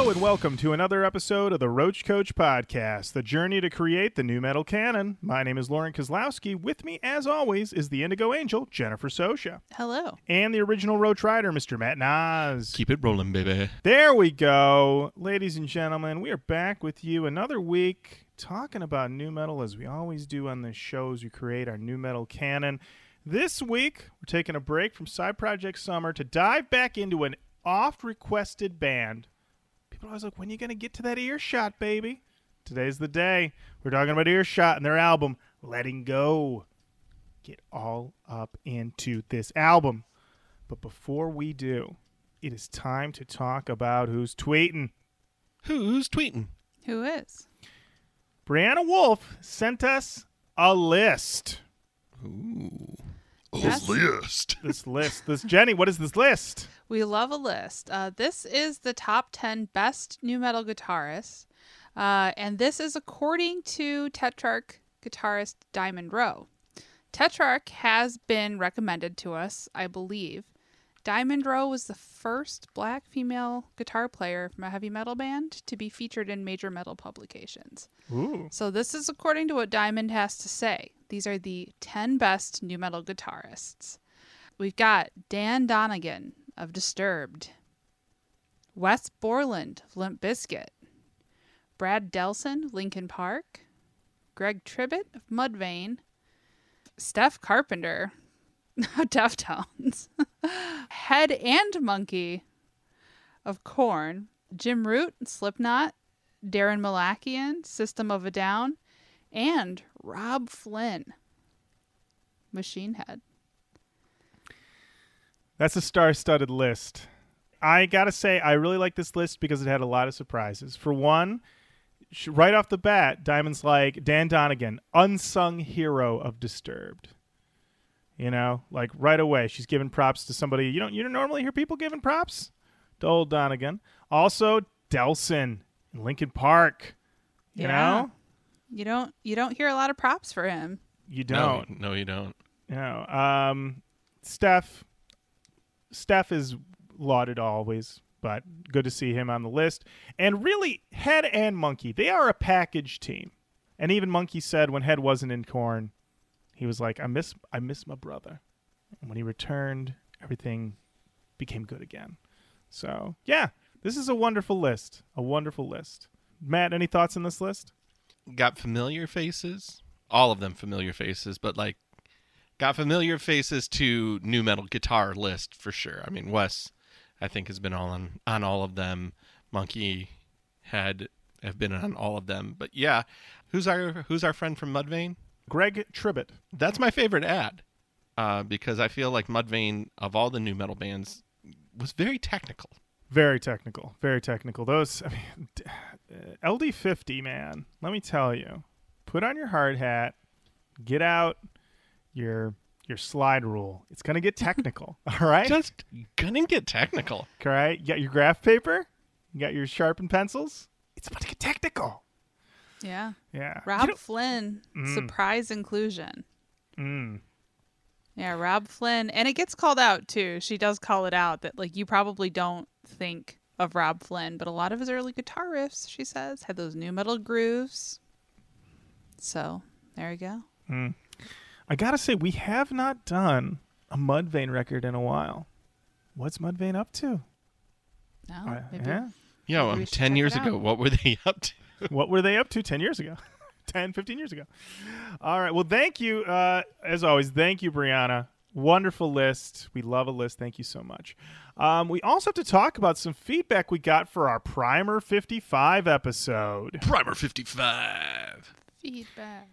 Hello, and welcome to another episode of the Roach Koach Podcast, the journey to create the nu-metal canon. My name is Lauren Kozlowski. With me, as always, is the Indigo Angel, Jennifer Sosha, Hello. and the original Roach Rider, Mr. Matt Nas. Keep it rolling, baby. There we go. Ladies and gentlemen, we are back with you another week talking about nu-metal as we always do on this show as we create our nu-metal canon. This week, we're taking a break from Side Project Summer to dive back into an oft requested band. People are always like, when are you going to get to that earshot, baby? Today's the day. We're talking about earshot and their album, Letting Go. Get all up into this album. But before we do, it is time to talk about who's tweeting. Who's tweeting? Who is? Brianna Wolf sent us a list. Ooh. Yes. list. This list. This Jenny, what is this list? We love a list. Uh, this is the top 10 best nu-metal guitarists. Uh, and this is according to Tetrarch guitarist Diamond Rowe. Tetrarch has been recommended to us, I believe. Diamond Rowe was the first black female guitar player from a heavy metal band to be featured in major metal publications. Ooh. So this is according to what Diamond has to say. These are the 10 best nu-metal guitarists. We've got Dan Donegan of Disturbed, Wes Borland of Limp Bizkit, Brad Delson, Linkin Park, Greg Tribbett of Mudvayne, Stef Carpenter Deftones, Head and Munky of Korn, Jim Root, Slipknot, Daron Malakian, System of a Down, and Robb Flynn, Machine Head. That's a star-studded list. I gotta say, I really like this list because it had a lot of surprises. For one, right off the bat, Diamond's like Dan Donegan, unsung hero of Disturbed. You know, like right away, she's giving props to somebody you don't you don't normally hear people giving props to old Donegan. Also, Delson in Linkin Park. You Yeah. know, You don't you don't hear a lot of props for him. you don't. No, no, you don't. No. Um, Stef. Stef is lauded always, but good to see him on the list. And really, Head and Munky, they are a package team. And even Munky said when Head wasn't in Korn, he was like, "I miss, I miss my brother." And when he returned, everything became good again. So yeah, this is a wonderful list. A wonderful list. Matt, any thoughts on this list? Got familiar faces. All of them familiar faces, but like got familiar faces to nu-metal guitar list for sure. I mean, Wes, I think has been on on all of them. Munky had have been on all of them. But yeah, who's our who's our friend from Mudvayne? Greg Tribbett. That's my favorite ad uh, because I feel like Mudvayne of all the nu-metal bands was very technical. Very technical. Very technical. Those I mean, uh, LD50, man. Let me tell you. Put on your hard hat. Get out your your slide rule. It's gonna get technical. all right. Just gonna get technical. all right. You got your graph paper. You got your sharpened pencils. It's about to get technical. Yeah. Yeah. Robb You know- Flynn, Mm. surprise inclusion. Mm. Yeah, Robb Flynn. And it gets called out too. She does call it out that like you probably don't think of Robb Flynn, but a lot of his early guitar riffs, she says, had those nu-metal grooves. So there you go. I gotta say, we have not done a Mudvayne record in a while. What's Mudvayne up to? No, Uh, maybe yeah. Yo, Maybe um, we 10 years ago, what were they up to? what were they up to 10 years ago 10 15 years ago all right well thank you uh, as always thank you brianna wonderful list we love a list thank you so much um, we also have to talk about some feedback we got for our primer 55 episode Primer 55. feedback.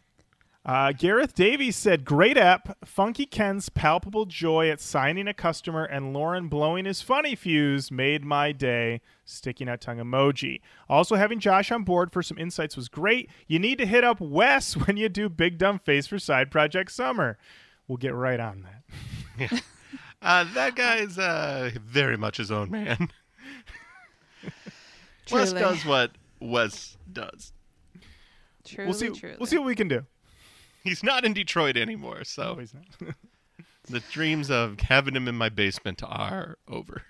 Uh, gareth davies said great app. Funky ken's palpable joy at signing a customer and lauren blowing his funny fuse made my day. Sticking out tongue emoji. Also having josh on board for some insights was great. You need to hit up wes when you do big dumb face for side project summer. We'll get right on that. Uh, that guy's uh, very much his own man. Wes does what Wes does. Truly, we'll see truly. we'll see what we can do He's not in Detroit anymore, so Always not. the dreams of having him in my basement are over.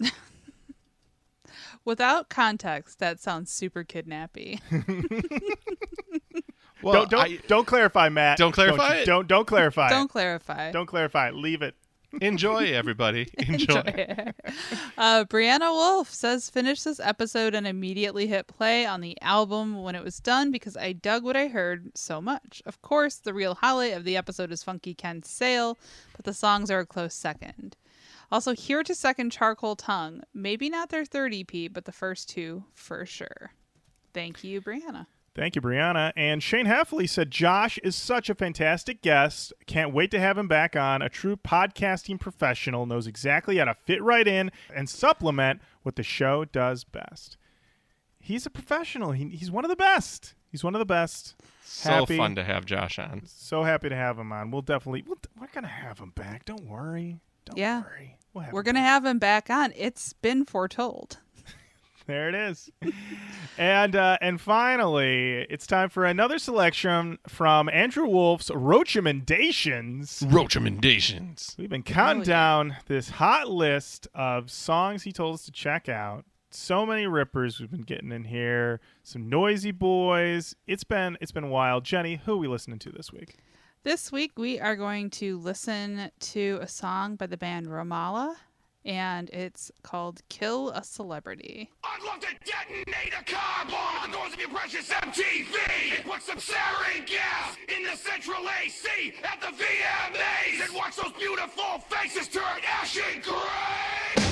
Without context, that sounds super kidnappy. Well, don't don't, I- don't clarify, Matt. Don't clarify you- it? Don't don't clarify. Don't it. clarify. don't clarify. it. Leave it. Enjoy everybody. Enjoy. uh, Brianna Wolf says, finish this episode and immediately hit play on the album when it was done because I dug what I heard so much. Of course, the real highlight of the episode is Funky Ken's Sail, but the songs are a close second. Also, Here to Second Charcoal Tongue. Maybe not their third EP, but the first two for sure. Thank you, Brianna. Thank you, Brianna. And Shane Heffley said, Josh is such a fantastic guest. Can't wait to have him back on. A true podcasting professional knows exactly how to fit right in and supplement what the show does best. He's a professional. He, he's one of the best. He's one of the best. So Happy. fun to have Josh on. So happy to have him on. We'll definitely, we'll, we're going to have him back. Don't worry. Don't Yeah. worry. We'll We're going to have him back on. It's been foretold. There it is. and uh, and finally, it's time for another selection from Andrew Wolf's Roachcommendations. Roachcommendations. We've been counting Oh, yeah. down this hot list of songs he told us to check out. So many rippers we've been getting in here. Some noisy boys. It's been it's been wild. Jenny, who are we listening to this week? This week we are going to listen to a song by the band Ramallah, and it's called Kill a Celebrity. I'd love to detonate a car bomb on doors of your precious MTV and put some sarin gas in the central AC at the VMAs and watch those beautiful faces turn ashy gray.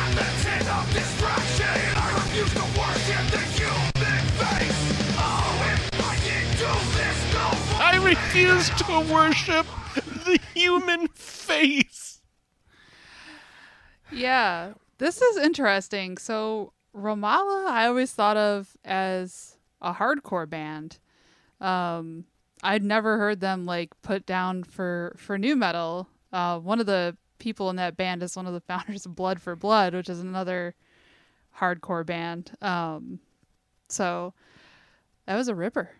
At the tin of distraction. I refuse to worship the human face. Oh, if I didn't do this, no I refuse to worship the human face. Yeah, this is interesting. So, Ramallah, I always thought of as a hardcore band. Um, I'd never heard them like put down for for nu-metal. Uh, one of the people in that band is one of the founders of Blood for Blood, which is another hardcore band. Um, so that was a ripper.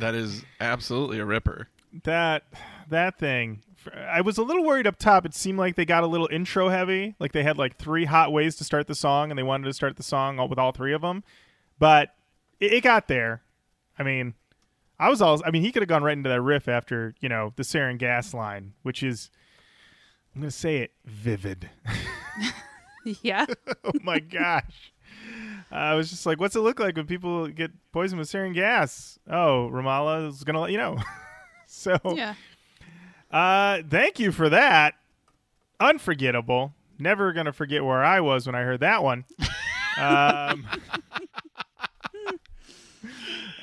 That is absolutely a ripper. That that thing. I was a little worried up top. It seemed like they got a little intro heavy. Like they had like three hot ways to start the song, and they wanted to start the song all, with all three of them. But it, it got there. I mean, I was all. I mean, he could have gone right into that riff after you know the sarin gas line, which is. I'm gonna say it vivid. yeah, oh my gosh. I was just like, what's it look like when people get poisoned with sarin gas? Oh, Ramallah is gonna let you know. so yeah. Uh, thank you for that. Unforgettable. Never gonna forget where I was when I heard that one. um,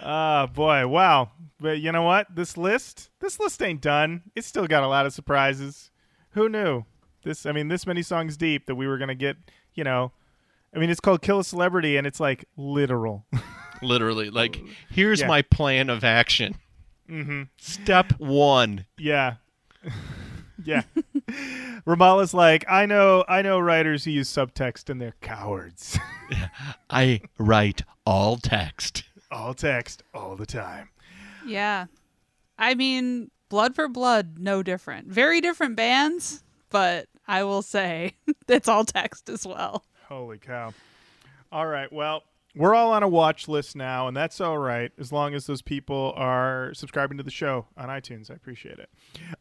oh boy, wow. But you know what? This list, this list ain't done. It's still got a lot of surprises. Who knew? This, I mean, this many songs deep that we were gonna get. You know, I mean, it's called "Kill a Celebrity" and it's like literal. Literally, like, here's Yeah. my plan of action. mm-hmm. Step one. Yeah. yeah. Ramallah's like, I know I know writers who use subtext and they're cowards. I write all text. all text all the time. Yeah. I mean, Blood for Blood, no different. Very different bands, but I will say it's all text as well. Holy cow. All right, well, we're all on a watch list now, and that's all right as long as those people are subscribing to the show on iTunes. I appreciate it.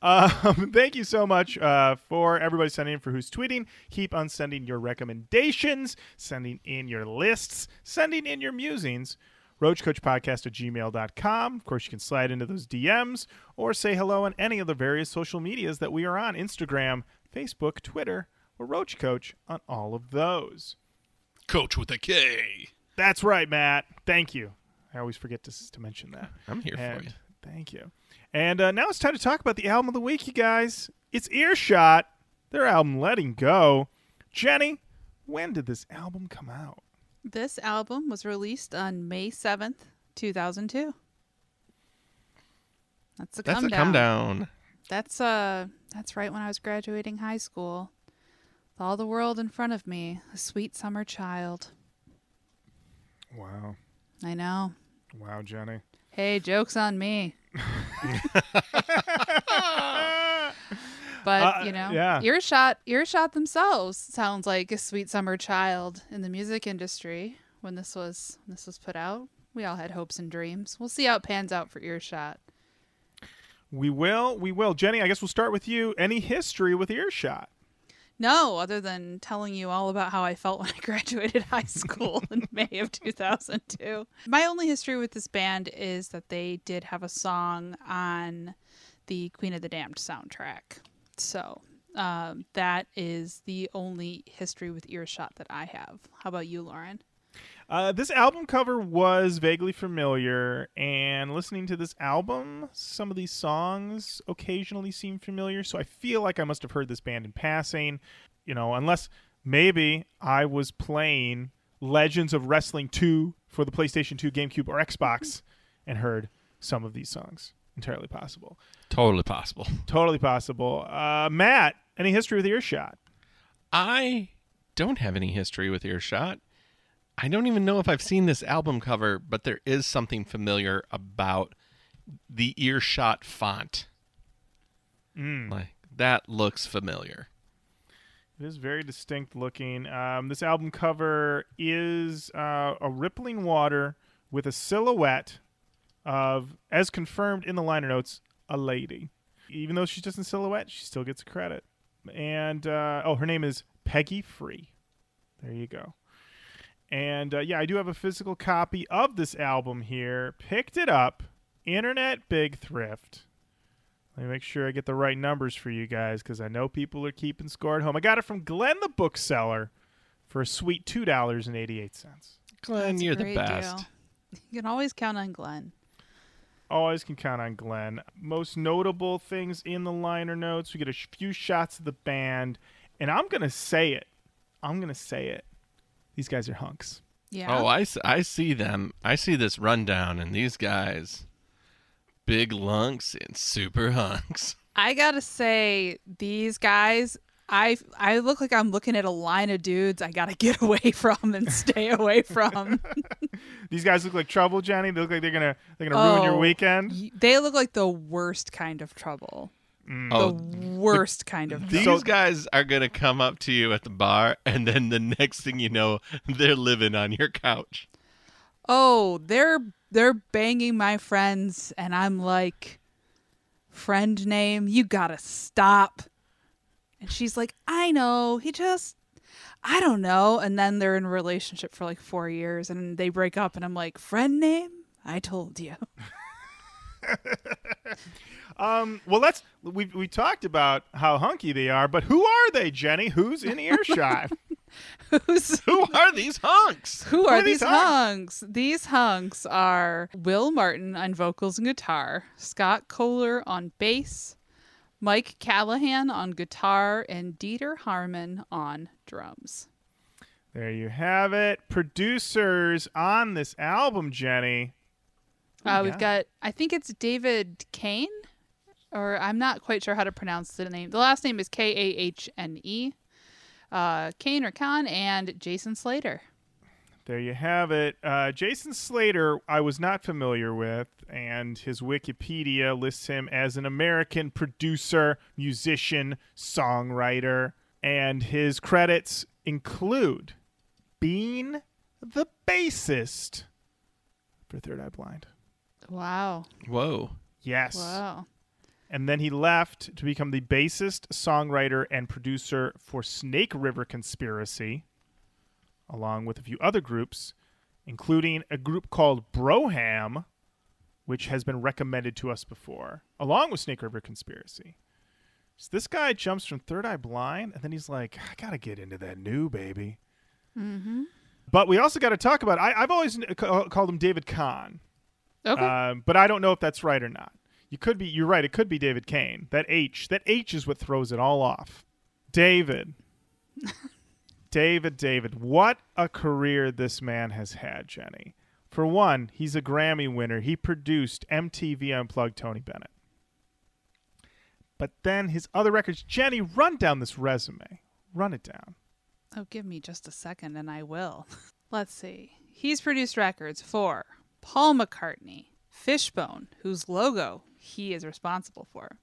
Um, thank you so much uh, for everybody sending in for who's tweeting. Keep on sending your recommendations, sending in your lists, sending in your musings. RoachKoachPodcast at gmail.com. Of course, you can slide into those DMs or say hello on any of the various social medias that we are on Instagram, Facebook, Twitter, or Roach Koach on all of those. Coach with a K. That's right, Matt. Thank you. I always forget to, to mention that. I'm here for you. Thank you. And uh, now it's time to talk about the album of the week, you guys. It's Earshot, their album Letting Go. Jenny, when did this album come out? This album was released on May 7th, 2002. That's a That's come a down. come down. That's uh that's right when I was graduating high school. With all the world in front of me, a sweet summer child. Wow. I know. Wow, Jenny. Hey, joke's on me. But Uh, you know, yeah. earshot, earshot themselves sounds like a sweet summer child in the music industry. When this was when this was put out, we all had hopes and dreams. We'll see how it pans out for earshot. We will. We will. Jenny, I guess we'll start with you. Any history with Earshot? No, other than telling you all about how I felt when I graduated high school in May of 2002. My only history with this band is that they did have a song on the Queen of the Damned soundtrack. So um, that is the only history with Earshot that I have. How about you, Lauren? Uh, this album cover was vaguely familiar, and listening to this album, some of these songs occasionally seem familiar. So I feel like I must have heard this band in passing, you know, unless maybe I was playing Legends of Wrestling 2 for the PlayStation 2, GameCube, or Xbox and heard some of these songs. Entirely possible. Totally possible. Totally possible. Uh, Matt, any history with Earshot? I don't have any history with Earshot. I don't even know if I've seen this album cover, but there is something familiar about the Earshot font. Mm. Like that looks familiar. It is very distinct looking. Um, this album cover is uh, a rippling water with a silhouette of, as confirmed in the liner notes, a lady. Even though she's just in silhouette, she still gets credit. And uh, oh, her name is Peggy Free. There you go. And uh, yeah, I do have a physical copy of this album here. Picked it up, Internet Big Thrift. Let me make sure I get the right numbers for you guys because I know people are keeping score at home. I got it from Glenn the Bookseller for a sweet two dollars and eighty eight cents. Glenn, That's you're the best. deal. You can always count on Glenn. Always can count on Glenn. Most notable things in the liner notes. We get a few shots of the band, and I'm gonna say it. I'm gonna say it. These guys are hunks. Yeah. Oh, I see them. I see this rundown, and these guys, big lunks and super hunks. I gotta say, these guys, I I look like I'm looking at a line of dudes I gotta get away from and stay away from. These guys look like trouble, Jenny. They look like they're gonna they're gonna ruin your Oh, weekend. y- They look like the worst kind of trouble. Mm. Oh, the worst kind of These trouble. Guys are gonna come up to you at the bar, and then the next thing you know, they're living on your couch. Oh, they're they're banging my friends, and I'm like, friend name, you gotta stop. And she's like, I know, he just, I don't know. And then they're in a relationship for like four years, and they break up, and I'm like, friend name, I told you. Um, well, let's we we talked about how hunky they are, but who are they, Jenny? Who's in earshot? Who's Who are these hunks? Who are, are these these hunks? These hunks are Will Martin on vocals and guitar, Scott Kohler on bass, Mike Callahan on guitar, and Dieter Harmon on drums. there you have it. Producers on this album, Jenny. Uh, we we've got, I think it's David Kane, or I'm not quite sure how to pronounce the name. The last name is K A H N E. Uh, Kane or Khan and Jason Slater. There you have it. Uh, Jason Slater, I was not familiar with, and his Wikipedia lists him as an American producer, musician, songwriter, and his credits include being the bassist for Third Eye Blind. Wow. Whoa. Yes. Wow. And then he left to become the bassist, songwriter, and producer for Snake River Conspiracy, along with a few other groups, including a group called Brougham, which has been recommended to us before, along with Snake River Conspiracy. So this guy jumps from Third Eye Blind, and then he's like, I gotta get into that new baby. Mm-hmm. But we also got to talk about. I, I've always called him David Kahn, Okay. um, but I don't know if that's right or not. You could be. You're right. It could be David Kane. That H. That H is what throws it all off. David. David. David. What a career this man has had, Jenny. For one, he's a Grammy winner. He produced MTV Unplugged Tony Bennett. But then his other records, Jenny, run down this resume. Run it down. Oh, give me just a second and I will. Let's see. He's produced records for Paul McCartney, Fishbone, whose logo he is responsible for,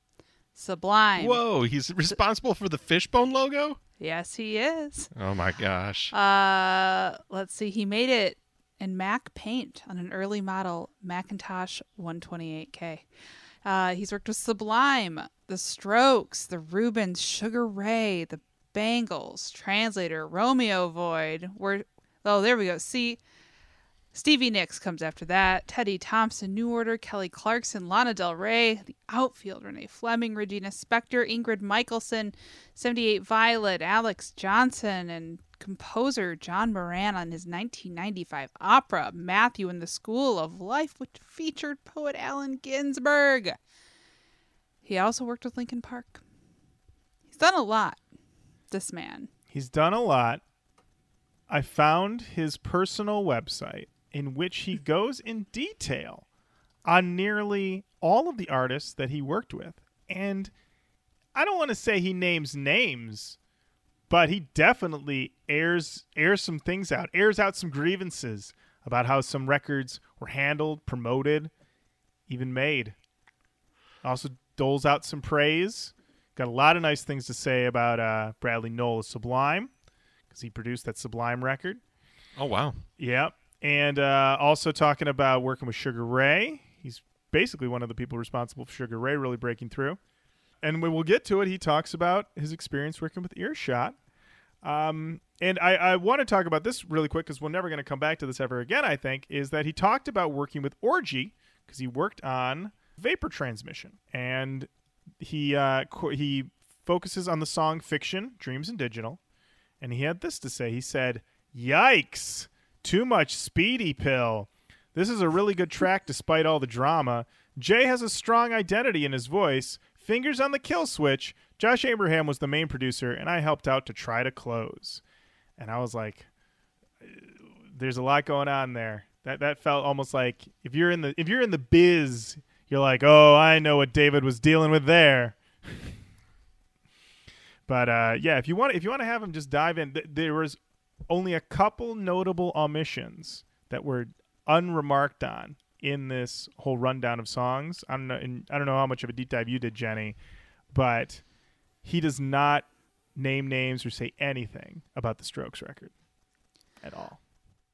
Sublime. Whoa, he's responsible for the fishbone logo? Yes, he is. Oh my gosh. Uh, let's see. He made it in MacPaint on an early model Macintosh 128K. Uh, he's worked with Sublime, The Strokes, The Rubens, Sugar Ray, The Bangles, Translator, Romeo Void. Where oh, there we go. See, Stevie Nicks comes after that. Teddy Thompson, New Order, Kelly Clarkson, Lana Del Rey, The Outfield, Renee Fleming, Regina Spektor, Ingrid Michaelson, 78 Violet, Alex Johnson, and composer John Moran on his 1995 opera Matthew in the School of Life, which featured poet Allen Ginsberg. He also worked with Linkin Park. He's done a lot, this man. He's done a lot. I found his personal website in which he goes in detail on nearly all of the artists that he worked with. And I don't want to say he names names, but he definitely airs airs some things out, airs out some grievances about how some records were handled, promoted, even made. Also doles out some praise. Got a lot of nice things to say about uh, Bradley Nowell of Sublime because he produced that Sublime record. Oh wow. Yep. And uh, also talking about working with Sugar Ray. He's basically one of the people responsible for Sugar Ray really breaking through. And when we'll get to it, he talks about his experience working with Earshot. Um, and I, I want to talk about this really quick because we're never going to come back to this ever again, I think, is that he talked about working with Orgy because he worked on vapor transmission. And he, uh, qu- he focuses on the song Fiction, Dreams and Digital. And he had this to say. He said, Yikes! Too much speedy pill. This is a really good track despite all the drama. Jay has a strong identity in his voice. Fingers on the kill switch. Josh Abraham was the main producer, and I helped out to try to close. And I was like, there's a lot going on there. That that felt almost like if you're in the if you're in the biz, you're like, oh, I know what David was dealing with there. but uh, yeah, if you want if you want to have him just dive in, th- there was only a couple notable omissions that were unremarked on in this whole rundown of songs. I don't know. And I don't know how much of a deep dive you did, Jenny, but he does not name names or say anything about the Strokes record at all.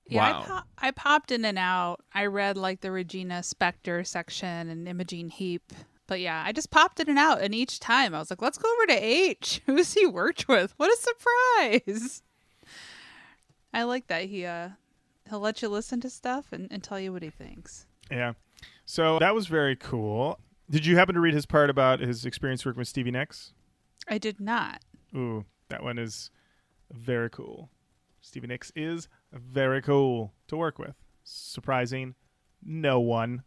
Yeah, Wow. I, pop- I popped in and out. I read like the Regina Spektor section and Imogen Heap. But yeah, I just popped in and out. And each time I was like, let's go over to H. Who's he worked with? What a surprise. I like that. He, uh, he'll let you listen to stuff and, and tell you what he thinks. Yeah. So that was very cool. Did you happen to read his part about his experience working with Stevie Nicks? I did not. Ooh, that one is very cool. Stevie Nicks is very cool to work with. Surprising no one.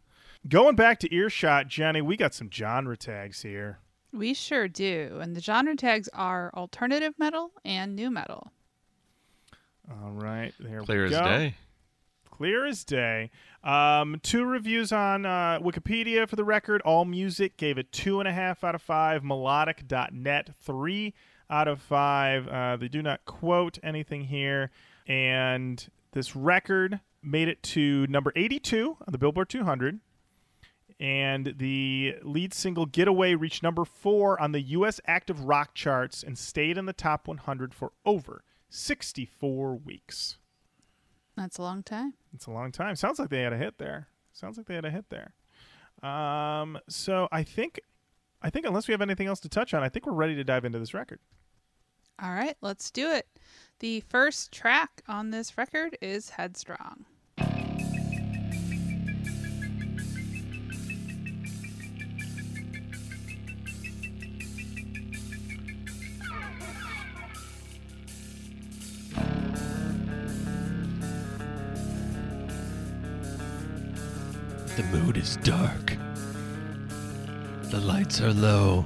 Going back to earshot, Jenny, we got some genre tags here. We sure do. And the genre tags are alternative metal and nu-metal. All right, there Clear we as go. day. Clear as day. Um, two reviews on uh, Wikipedia for the record. All Music gave it two and a half out of five. Melodic.net three out of five. Uh, they do not quote anything here, and this record made it to number 82 on the Billboard 200. And the lead single "Getaway" reached number four on the U.S. active rock charts and stayed in the top 100 for over 64 weeks. That's a long time. It's a long time. Sounds like they had a hit there. Sounds like they had a hit there. Um, so I think, I think unless we have anything else to touch on, I think we're ready to dive into this record. All right, let's do it. The first track on this record is Headstrong. The mood is dark. The lights are low.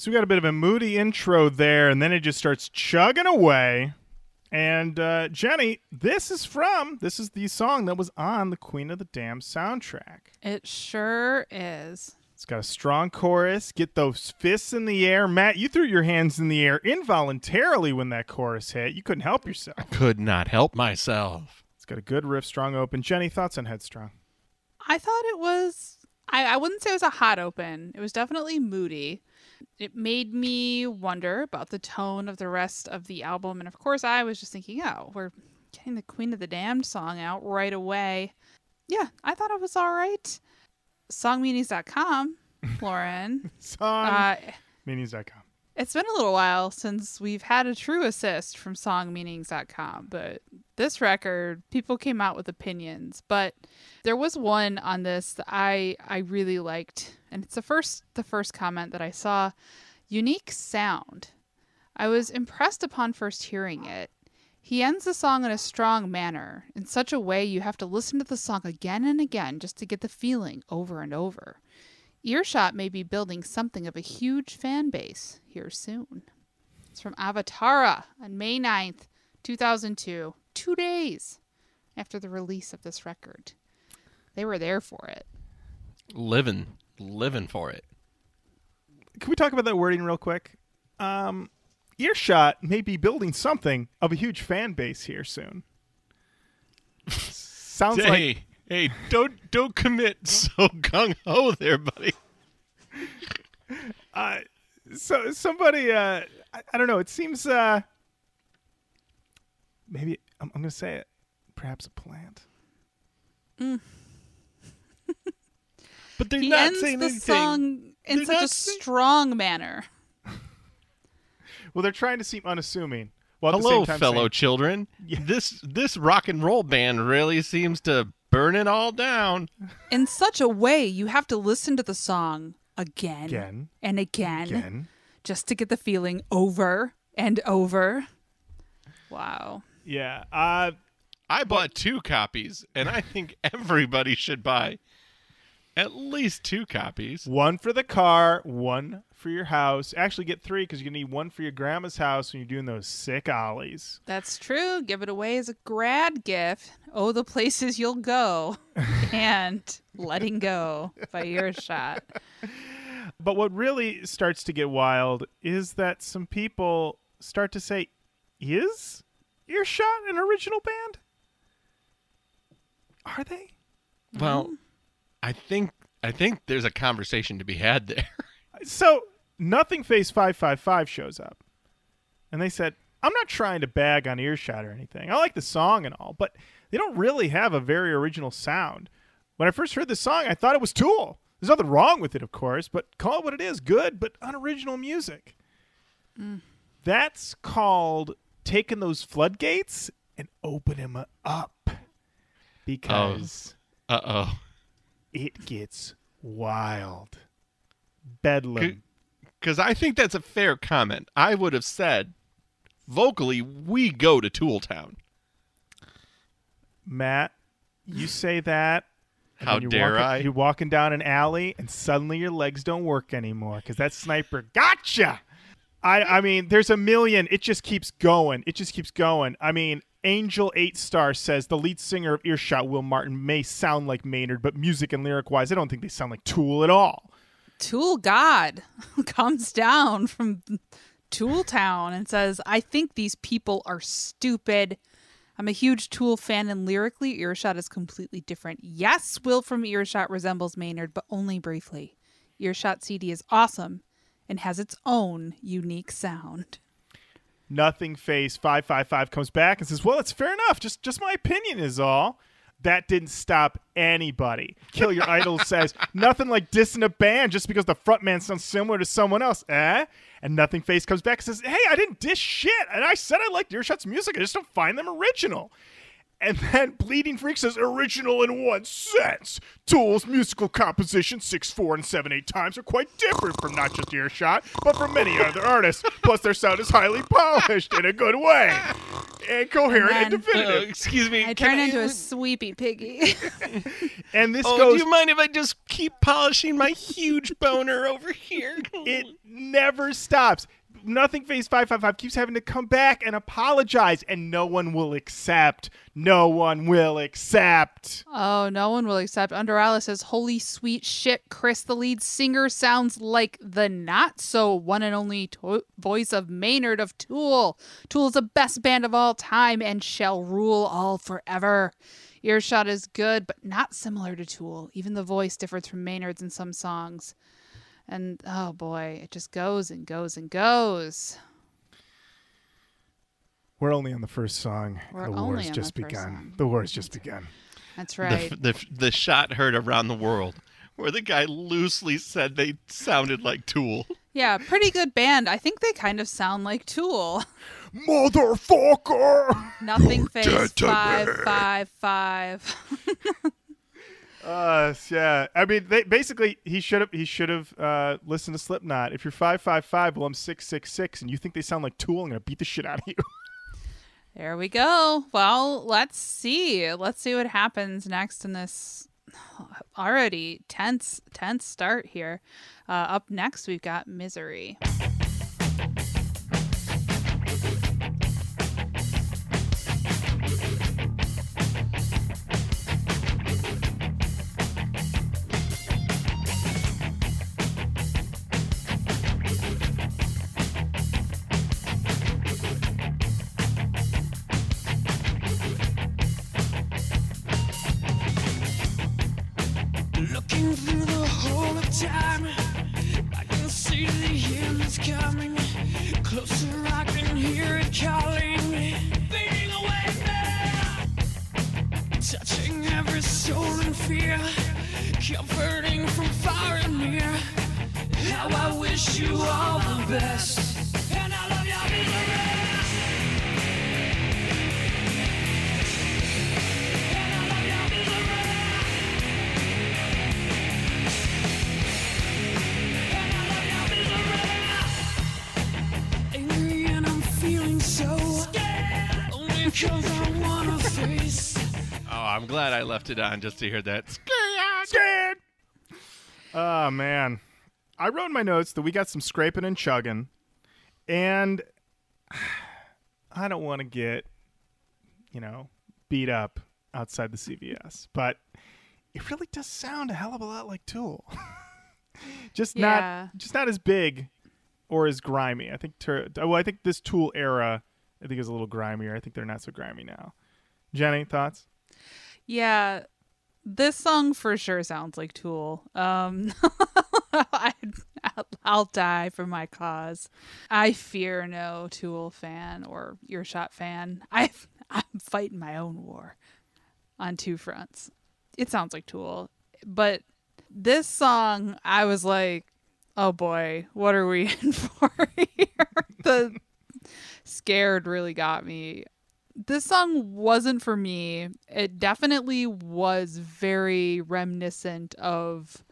So we got a bit of a moody intro there, and then it just starts chugging away. And uh, Jenny, this is from this is the song that was on the Queen of the Damned soundtrack. It sure is. It's got a strong chorus. Get those fists in the air, Matt. You threw your hands in the air involuntarily when that chorus hit. You couldn't help yourself. Could not help myself. It's got a good riff, strong open. Jenny, thoughts on Headstrong? I thought it was. I, I wouldn't say it was a hot open. It was definitely moody. It made me wonder about the tone of the rest of the album. And of course, I was just thinking, oh, we're getting the Queen of the Damned song out right away. Yeah, I thought it was all right. Songmeanings.com, Lauren. Song uh, meanings.com. it's been a little while since we've had a true assist from songmeanings.com, but this record, people came out with opinions. But there was one on this that I I really liked, and it's the first the first comment that I saw. Unique sound. I was impressed upon first hearing it. He ends the song in a strong manner, in such a way you have to listen to the song again and again just to get the feeling over and over. Earshot may be building something of a huge fan base here soon. It's from Avatara on May 9th, 2002, two days after the release of this record. They were there for it. Living, living for it. Can we talk about that wording real quick? Um, Earshot may be building something of a huge fan base here soon. Sounds like hey, hey, don't don't commit so gung ho there, buddy. uh, so somebody. Uh, I, I don't know. It seems uh, maybe I'm, I'm going to say it. Perhaps a plant. But they're he not ends saying the anything. song in They're such a saying- strong manner. Well, they're trying to seem unassuming. While at the Hello, same time fellow saying- children. This this rock and roll band really seems to burn it all down. In such a way, you have to listen to the song again, Again. and again, Again. just to get the feeling over and over. Wow. Yeah. Uh, I bought two copies, and I think everybody should buy at least two copies. one for the car, one for your house. Actually, get three because you need one for your grandma's house when you're doing those sick ollies. That's true. Give it away as a grad gift. Oh, the places you'll go. and letting go by earshot. But what really starts to get wild is that some people start to say, "Is Earshot an original band? Are they?" Well, mm-hmm. I think I think there's a conversation to be had there. So Nothing Face Five Five Five shows up, and they said, "I'm not trying to bag on Earshot or anything. I like the song and all, but they don't really have a very original sound." When I first heard this song, I thought it was Tool. There's nothing wrong with it, of course, but call it what it is good, but unoriginal music. That's called taking those floodgates and opening them up because Uh oh. it gets wild. Bedlam. Because I think that's a fair comment. I would have said, vocally, we go to Tooltown. Matt, you say that. How you're dare walking, I? You're walking down an alley, and suddenly your legs don't work anymore because that sniper gotcha. I, I mean, there's a million. It just keeps going. It just keeps going. I mean, Angel Eight Star says the lead singer of Earshot, Will Martin, may sound like Maynard, but music and lyric wise, I don't think they sound like Tool at all. Tool God comes down from Tool Town and says, I think these people are stupid. I'm a huge Tool fan, and lyrically, Earshot is completely different. Yes, Will from Earshot resembles Maynard, but only briefly. Earshot CD is awesome and has its own unique sound. Nothing face five five five comes back and says, "Well, it's fair enough. Just just my opinion is all." That didn't stop anybody. Kill Your Idol says nothing like dissing a band just because the frontman sounds similar to someone else, eh? And Nothing Face comes back and says, "Hey, I didn't diss shit, and I said I liked Earshot's music. I just don't find them original." And then Bleeding Freak says, original in one sense. Tool's musical composition, 6 4 and 7 8 times, are quite different from not just Earshot, but from many other artists. Plus, their sound is highly polished in a good way, and coherent and, And then- Uh, definitive. excuse me. I can turn into a sweepy piggy. and this Oh, goes. do you mind if I just keep polishing my huge boner over here? it never stops. Nothing Phase 555 keeps having to come back and apologize, and no one will accept. No one will accept. Oh, no one will accept. Underala says, Holy sweet shit, Chris, the lead singer, sounds like the not so one and only to- voice of Maynard of Tool. Tool is the best band of all time and shall rule all forever. Earshot is good, but not similar to Tool. Even the voice differs from Maynard's in some songs. And oh boy, it just goes and goes and goes. We're only on the first song. We're the war's just the begun. song. The war's just begun. That's right. f- the, the shot heard around the world where the guy loosely said they sounded like Tool. yeah, pretty good band. I think they kind of sound like Tool. Motherfucker! Nothing face dead to five me. five five. Uh, yeah. I mean, they, basically, he should have he should have uh, listened to Slipknot. If you're five five five, well, I'm six six six, and you think they sound like Tool, I'm gonna beat the shit out of you. There we go. Well, let's see. Let's see what happens next in this already tense tense start here. Uh, up next, we've got Misery. Time, I can see the end is coming. Closer, I can hear it calling. Fading away now. Touching every soul in fear, comforting from far and near. How I wish you all the best. And I love your misery. Oh, I'm glad I left it on just to hear that. Scared. Oh man, I wrote in my notes that we got some scraping and chugging, and I don't want to get, you know, beat up outside the CVS, but it really does sound a hell of a lot like Tool. just Yeah. not, just not as big or as grimy. I think. Tur- well, I think this Tool era, I think is a little grimier. I think they're not so grimy now. Jenny, thoughts? Yeah, this song for sure sounds like Tool. Um, I, I'll die for my cause. I fear no Tool fan or Earshot fan. I, I'm fighting my own war on two fronts. It sounds like Tool, but this song, I was like, oh boy, what are we in for here? the scared really got me this song wasn't for me. It definitely was very reminiscent of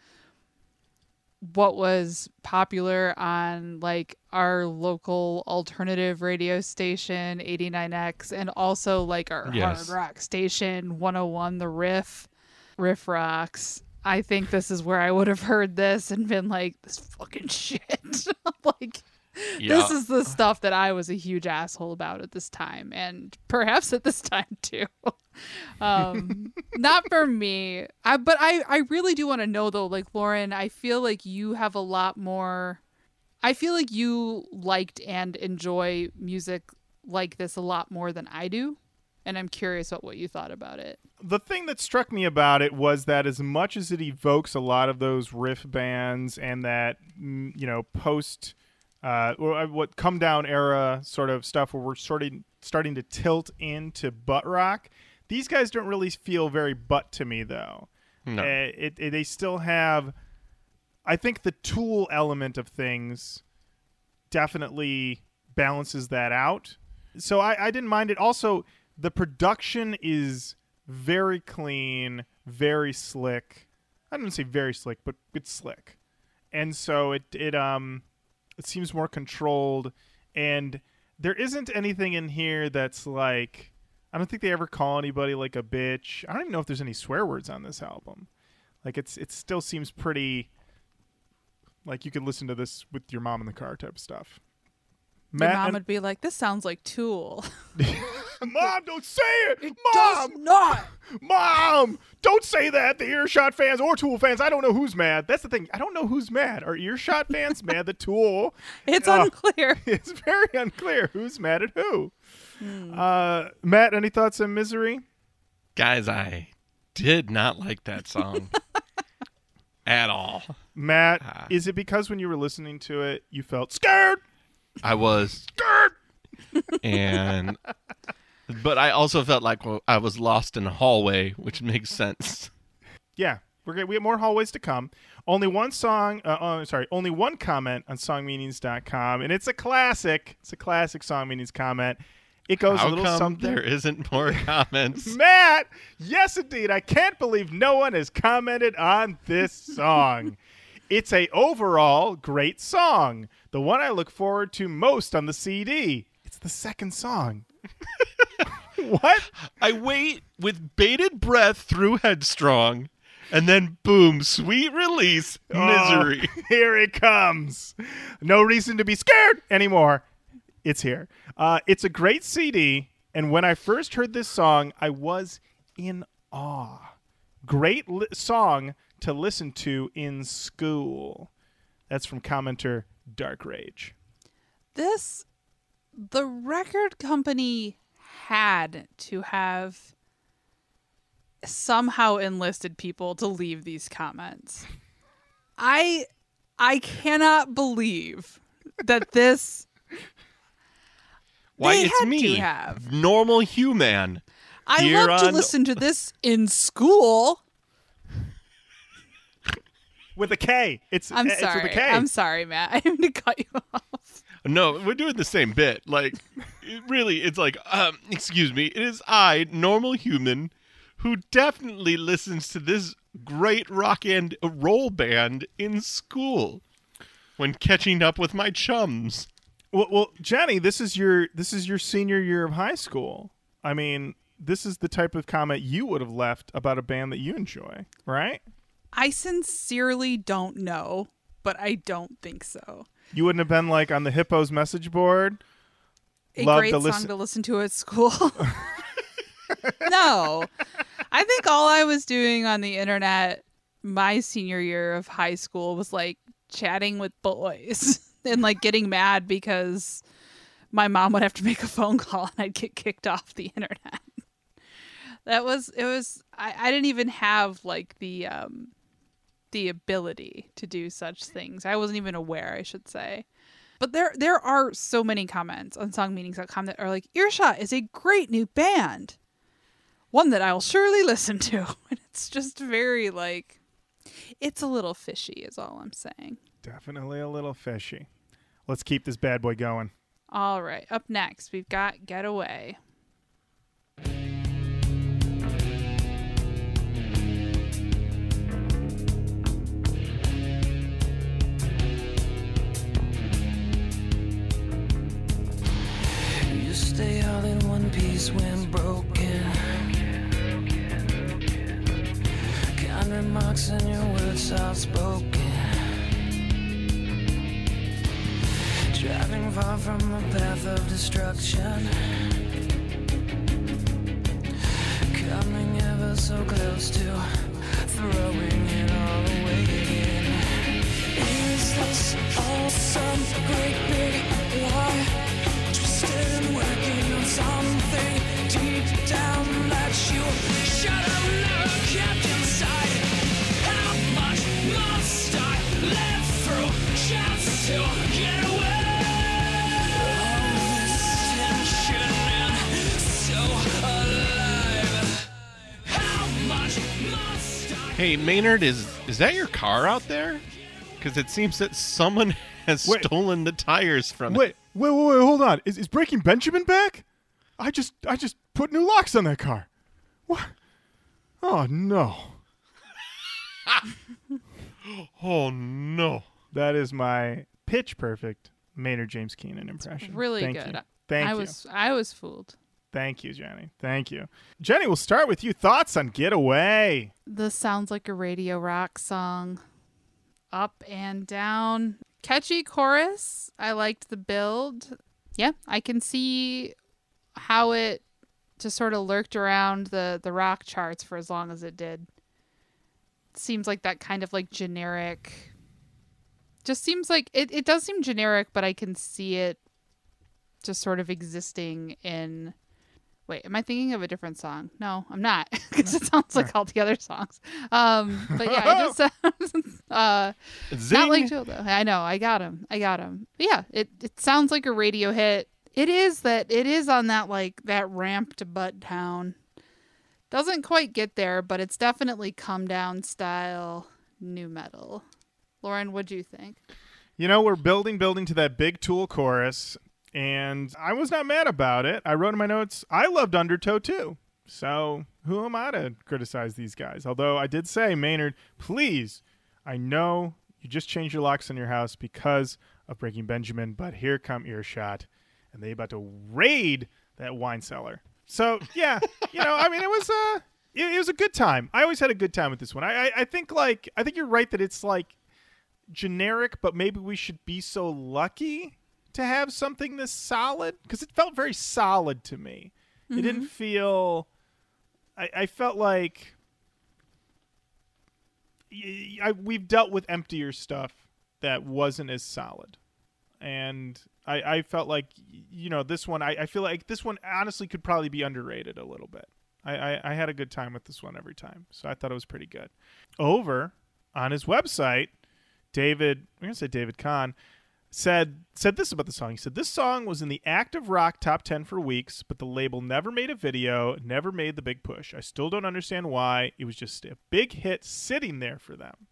what was popular on like our local alternative radio station 89X and also like our Yes. hard rock station 101 the riff riff rocks I think this is where I would have heard this and been like this fucking shit like Yeah. this is the stuff that I was a huge asshole about at this time, and perhaps at this time too. um, not for me. I, but I, I really do want to know though, like Lauren, I feel like you have a lot more. I feel like you liked and enjoy music like this a lot more than I do, and I'm curious about what you thought about it. the thing that struck me about it was that as much as it evokes a lot of those riff bands and that mm, you know post uh, or uh, what come down era sort of stuff where we're sort of starting to tilt into butt rock, these guys don't really feel very butt to me though. No. Uh, it, it, they still have, I think the tool element of things definitely balances that out. So I, I didn't mind it. Also, the production is very clean, very slick. I don't say very slick, but it's slick. And so it it um it seems more controlled and there isn't anything in here that's like I don't think they ever call anybody like a bitch. I don't even know if there's any swear words on this album. Like it's it still seems pretty like you could listen to this with your mom in the car type of stuff. Your mom and- would be like, "This sounds like Tool." Mom, don't say it. Mom, does not. Mom, don't say that. The Earshot fans or Tool fans, I don't know who's mad. That's the thing. I don't know who's mad. Are Earshot fans mad that Tool? It's Oh. unclear. It's very unclear who's mad at who. Uh, Matt, any thoughts on Misery? Guys, I did not like that song at all. Matt, Ah. is it because when you were listening to it, you felt scared? I was Scared. and but I also felt like well, I was lost in a hallway, which makes sense. Yeah, we're gonna, we have more hallways to come. Only one song. Uh, oh, sorry, only one comment on songmeanings.com, and it's a classic. It's a classic song meanings comment. It goes How a little come something. there isn't more comments? Matt, yes, indeed. I can't believe no one has commented on this song. it's a overall great song. The one I look forward to most on the CD. It's the second song. what? I wait with bated breath through Headstrong, and then boom, sweet release, misery. Oh, here it comes. No reason to be scared anymore. It's here. Uh, it's a great CD, and when I first heard this song, I was in awe. Great li- song to listen to in school. That's from commenter Dark Rage. this the record company had to have somehow enlisted people to leave these comments. I I cannot believe that this Why They it's had to me, have. normal human. I Here love to on- listen to this in school. With a K. It's I'm it's with a sorry. K. I'm sorry, Matt. I didn't to cut you off. No, we're doing the same bit. Like, it really, it's like, um, excuse me, it is I, normal human, who definitely listens to this great rock and roll band in school when catching up with my chums. Well, well, Jenny, this is your this is your senior year of high school. I mean, this is the type of comment you would have left about a band that you enjoy, right? I sincerely don't know, but I don't think so. You wouldn't have been like on the Hippos message board. A Love great to song listen- to listen to at school. no. I think all I was doing on the internet my senior year of high school was like chatting with boys and like getting mad because my mom would have to make a phone call and I'd get kicked off the internet. That was it was I, I didn't even have like the um the ability to do such things. I wasn't even aware, I should say. But there there are so many comments on songmeanings.com that are like, Earshot is a great new band. One that I'll surely listen to. And it's just very like it's a little fishy is all I'm saying. Definitely a little fishy. Let's keep this bad boy going. All right, up next we've got Getaway. Peace when broken. Kind remarks and your words soft spoken. Driving far from the path of destruction. Coming ever so close to throwing it all away again. Is this all some great big lie? Hey, Maynard, is is that your car out there? Because it seems that someone has Wait. stolen the tires from it. Wait, wait, wait, wait, hold on. Is, is Breaking Benjamin back? I just I just put new locks on that car. What? Oh no. Oh no! That is my pitch perfect Maynard James Keenan impression. Really Thank good. You. Thank I you. was I was fooled. Thank you, Jenny. Thank you. Jenny, we'll start with you. Thoughts on Getaway. This sounds like a radio rock song. Up and down. Catchy chorus. I liked the build. Yeah, I can see how it just sort of lurked around the, the rock charts for as long as it did. Seems like that kind of like generic. Just seems like it, it does seem generic, but I can see it just sort of existing in Wait, am I thinking of a different song? No, I'm not, because it sounds like all the other songs. Um, but yeah, it just sounds uh, Zing! not like Gilda. I know, I got him, I got him. But yeah, it it sounds like a radio hit. It is that it is on that like that ramp to Butt Town. Doesn't quite get there, but it's definitely come down style nu-metal. Lauren, what do you think? You know, we're building, building to that big Tool chorus, and I was not mad about it. I wrote in my notes, I loved Undertow too. So who am I to criticize these guys? Although I did say, Maynard, please, I know you just changed your locks on your house because of Breaking Benjamin, but here come Earshot, and they about to raid that wine cellar. So yeah, you know, I mean, it was a it, it was a good time. I always had a good time with this one. I, I I think like I think you're right that it's like generic, but maybe we should be so lucky to have something this solid because it felt very solid to me. It didn't mm-hmm. feel. I, I felt like I, we've dealt with emptier stuff that wasn't as solid, and I, I felt like you know this one. I, I feel like this one honestly could probably be underrated a little bit. I, I, I had a good time with this one every time, so I thought it was pretty good. Over on his website, David, I'm gonna say David Kahne, said said this about the song. He said this song was in the active rock top 10 for weeks, but the label never made a video, never made the big push. I still don't understand why. It was just a big hit sitting there for them.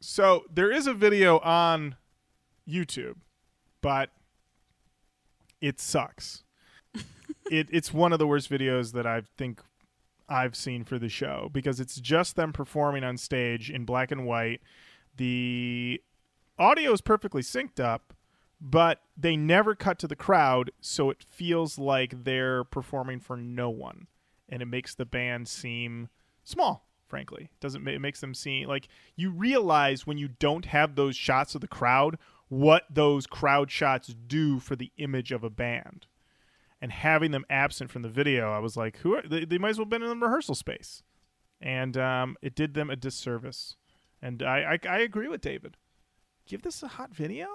So, there is a video on YouTube, but it sucks. it it's one of the worst videos that I think I've seen for the show because it's just them performing on stage in black and white. The audio is perfectly synced up, but they never cut to the crowd, so it feels like they're performing for no one, and it makes the band seem small. Frankly, it doesn't it makes them seem like you realize when you don't have those shots of the crowd what those crowd shots do for the image of a band and having them absent from the video, I was like, who are they, they might as well have been in the rehearsal space. And um, it did them a disservice. And I, I I agree with David. Give this a hot video?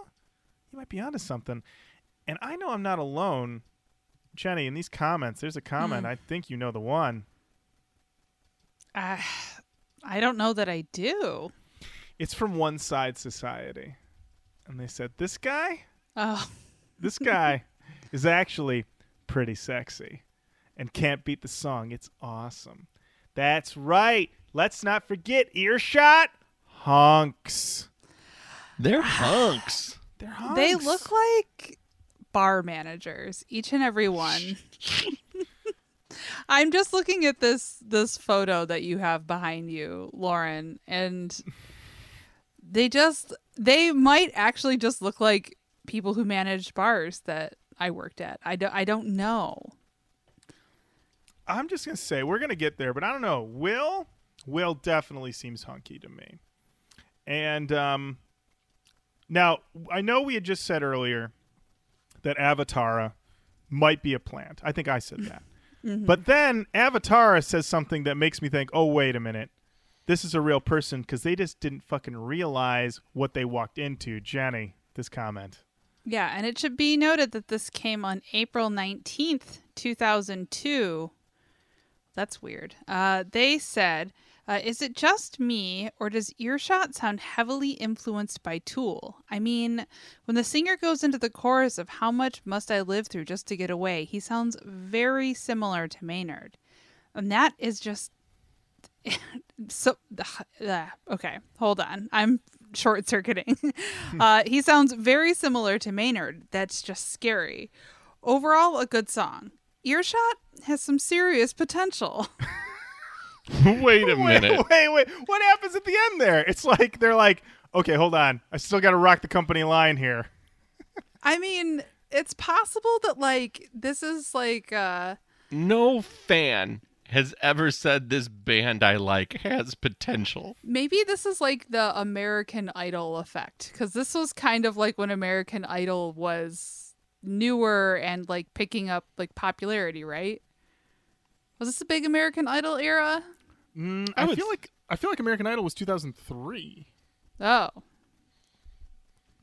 You might be onto something. And I know I'm not alone. Jenny, in these comments, there's a comment. I think you know the one. Uh, I don't know that I do. It's from One Side Society. And they said, This guy, Oh, this guy is actually pretty sexy and can't beat the song. It's awesome. That's right. Let's not forget Earshot Hunks. They're hunks. They're hunks. they look like bar managers, each and every one. I'm just looking at this this photo that you have behind you, Lauren, and they just they might actually just look like people who manage bars that I worked at. I don't I don't know. I'm just gonna say we're gonna get there, but I don't know. Will Will definitely seems hunky to me. And um, now I know we had just said earlier that Avatara might be a plant. I think I said that. But then Avatara says something that makes me think, oh wait a minute, this is a real person because they just didn't fucking realize what they walked into. Jenny, this comment. Yeah, and it should be noted that this came on April 19th, 2002. That's weird. Uh, they said, uh, Is it just me, or does Earshot sound heavily influenced by Tool? I mean, when the singer goes into the chorus of How much must I live through just to get away, he sounds very similar to Maynard. And that is just so uh, okay hold on. I'm short circuiting. Uh, he sounds very similar to maynard. That's just scary. Overall a good song. Earshot has some serious potential Wait a Wait, minute. wait, wait. What happens at the end there? It's like they're like, okay, hold on. I still got to rock the company line here. i mean it's possible that like this is like uh No fan has ever said this band I like has potential. maybe this is like the american idol effect because this was kind of like when american idol was newer and like picking up like popularity right was this a big american idol era Mm, I I, feel th- like I feel like American Idol was 2003. oh all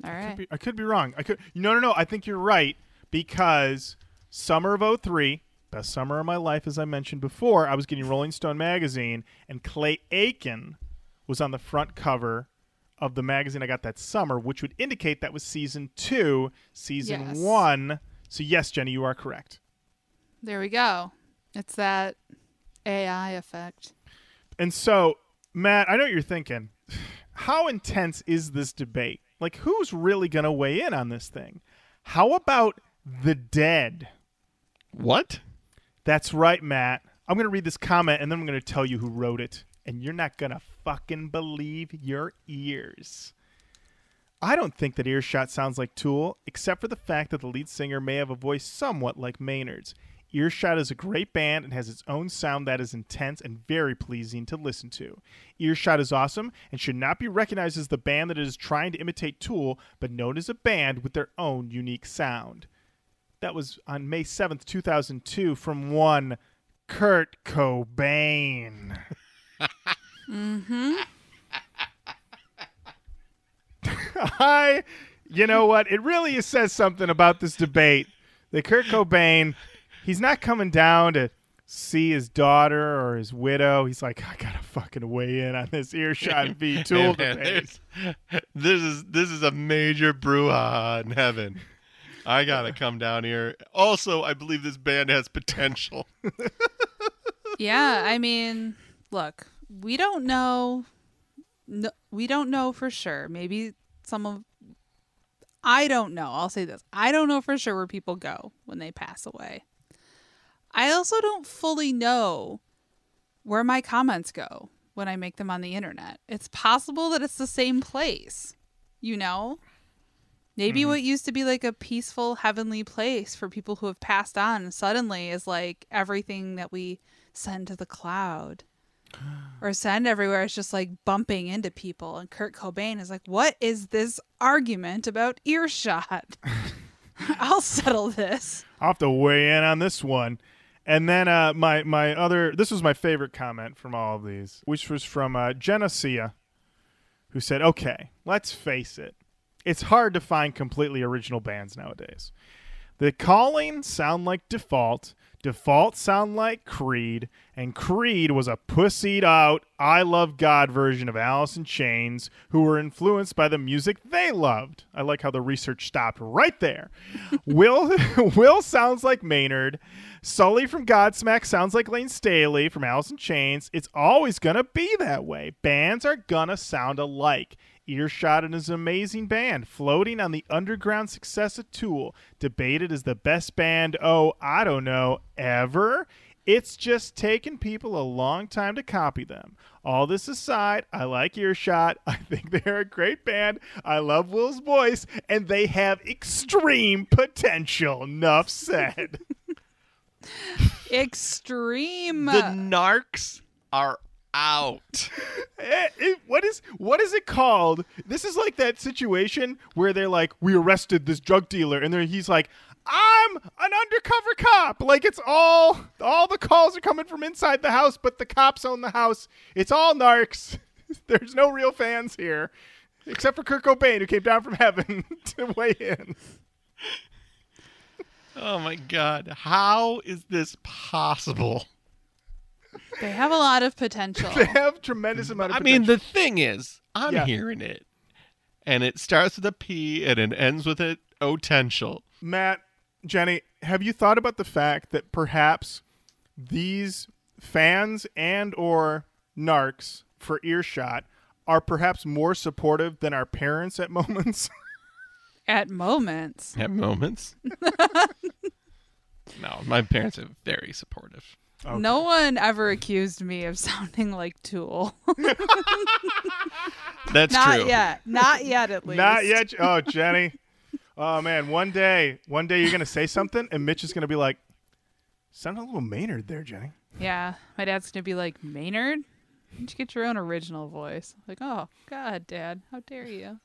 I right could, be, I could be wrong. I could. No, no, no. I think you're right because summer of 03, best summer of my life, as I mentioned before. I was getting Rolling Stone magazine, and Clay Aiken was on the front cover of the magazine I got that summer, which would indicate that was season two, season Yes. one. So yes, Jenny, you are correct. There we go. It's that AI effect. And so, Matt, I know what you're thinking. How intense is this debate? Like, who's really going to weigh in on this thing? How about the dead? What? That's right, Matt. I'm going to read this comment and then I'm going to tell you who wrote it. And you're not going to fucking believe your ears. I don't think that Earshot sounds like Tool, except for the fact that the lead singer may have a voice somewhat like Maynard's. Earshot is a great band and has its own sound that is intense and very pleasing to listen to. Earshot is awesome and should not be recognized as the band that is trying to imitate Tool, but known as a band with their own unique sound. That was on May 7th, 2002, from one Kurt Cobain. Mm-hmm. I, you know what? It really says something about this debate that Kurt Cobain, he's not coming down to see his daughter or his widow. He's like, I gotta fucking weigh in on this earshot v Tool Hey, man, debate. this is this is a major brouhaha in heaven. I gotta come down here. Also, I believe this band has potential. Yeah, I mean, look, we don't know. No, we don't know for sure. Maybe some of. I don't know. I'll say this. I don't know for sure where people go when they pass away. I also don't fully know where my comments go when I make them on the internet. It's possible that it's the same place, you know? Maybe mm-hmm. what used to be like a peaceful heavenly place for people who have passed on suddenly is like everything that we send to the cloud or send everywhere is just like bumping into people. And Kurt Cobain is like, What is this argument about earshot? I'll settle this. I'll have to weigh in on this one. And then uh, my my other this was my favorite comment from all of these, which was from uh, Genesia, who said, "Okay, let's face it, it's hard to find completely original bands nowadays. The Calling sound like Default, Default sound like Creed, and Creed was a pussied out I Love God version of Alice in Chains who were influenced by the music they loved. I like how the research stopped right there. Will Will sounds like Maynard. Sully from Godsmack sounds like Layne Staley from Alice in Chains. It's always gonna be that way. Bands are gonna sound alike. Earshot and his amazing band, floating on the underground success of Tool, debated as the best band, oh, I don't know, ever. It's just taken people a long time to copy them. All this aside, I like Earshot. I think they're a great band. I love Will's voice, and they have extreme potential. Enough said. Extreme. The narcs are out. Eh, eh, what is what is it called? This is like that situation where they're like, "We arrested this drug dealer," and then he's like, "I'm an undercover cop." Like it's all all the calls are coming from inside the house, but the cops own the house. It's all narcs. There's no real fans here, except for Kurt Cobain, who came down from heaven to weigh in. Oh my god. How is this possible? They have a lot of potential. They have tremendous amount of. I mean, the thing is, I'm Yeah. hearing it. And it starts with a P and it ends with a potential. Matt, Jenny, have you thought about the fact that perhaps these fans and or narcs for earshot are perhaps more supportive than our parents at moments? At moments. At moments. no, my parents are very supportive. No one ever accused me of sounding like Tool. That's Not true. yet. Not yet, at least. Not yet. Oh, Jenny. Oh man, one day, one day you're gonna say something, and Mitch is gonna be like, "Sound a little Maynard there, Jenny." Yeah. My dad's going to be like, Maynard? Why don't you get your own original voice? Like, oh, God, Dad. How dare you?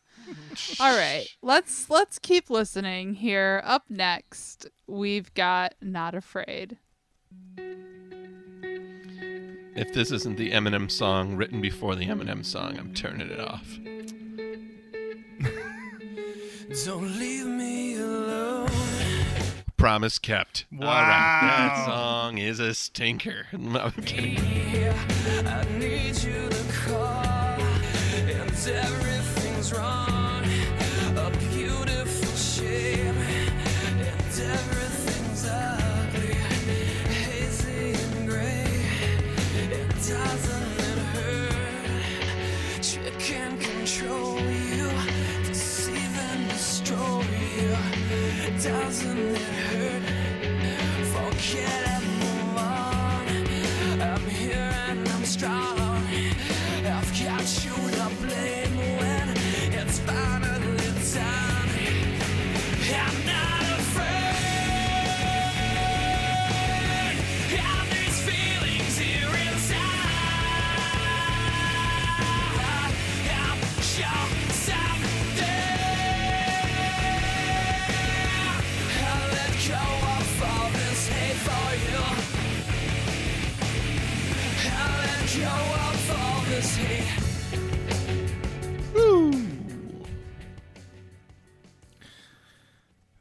All right. Let's let's keep listening here. Up next, we've got Not Afraid. If this isn't the Eminem song written before the Eminem song, I'm turning it off. Don't leave me alone. Promise kept. All right. That song is a stinker. I'm kidding. I need you to call, and everything's wrong. Doesn't hurt?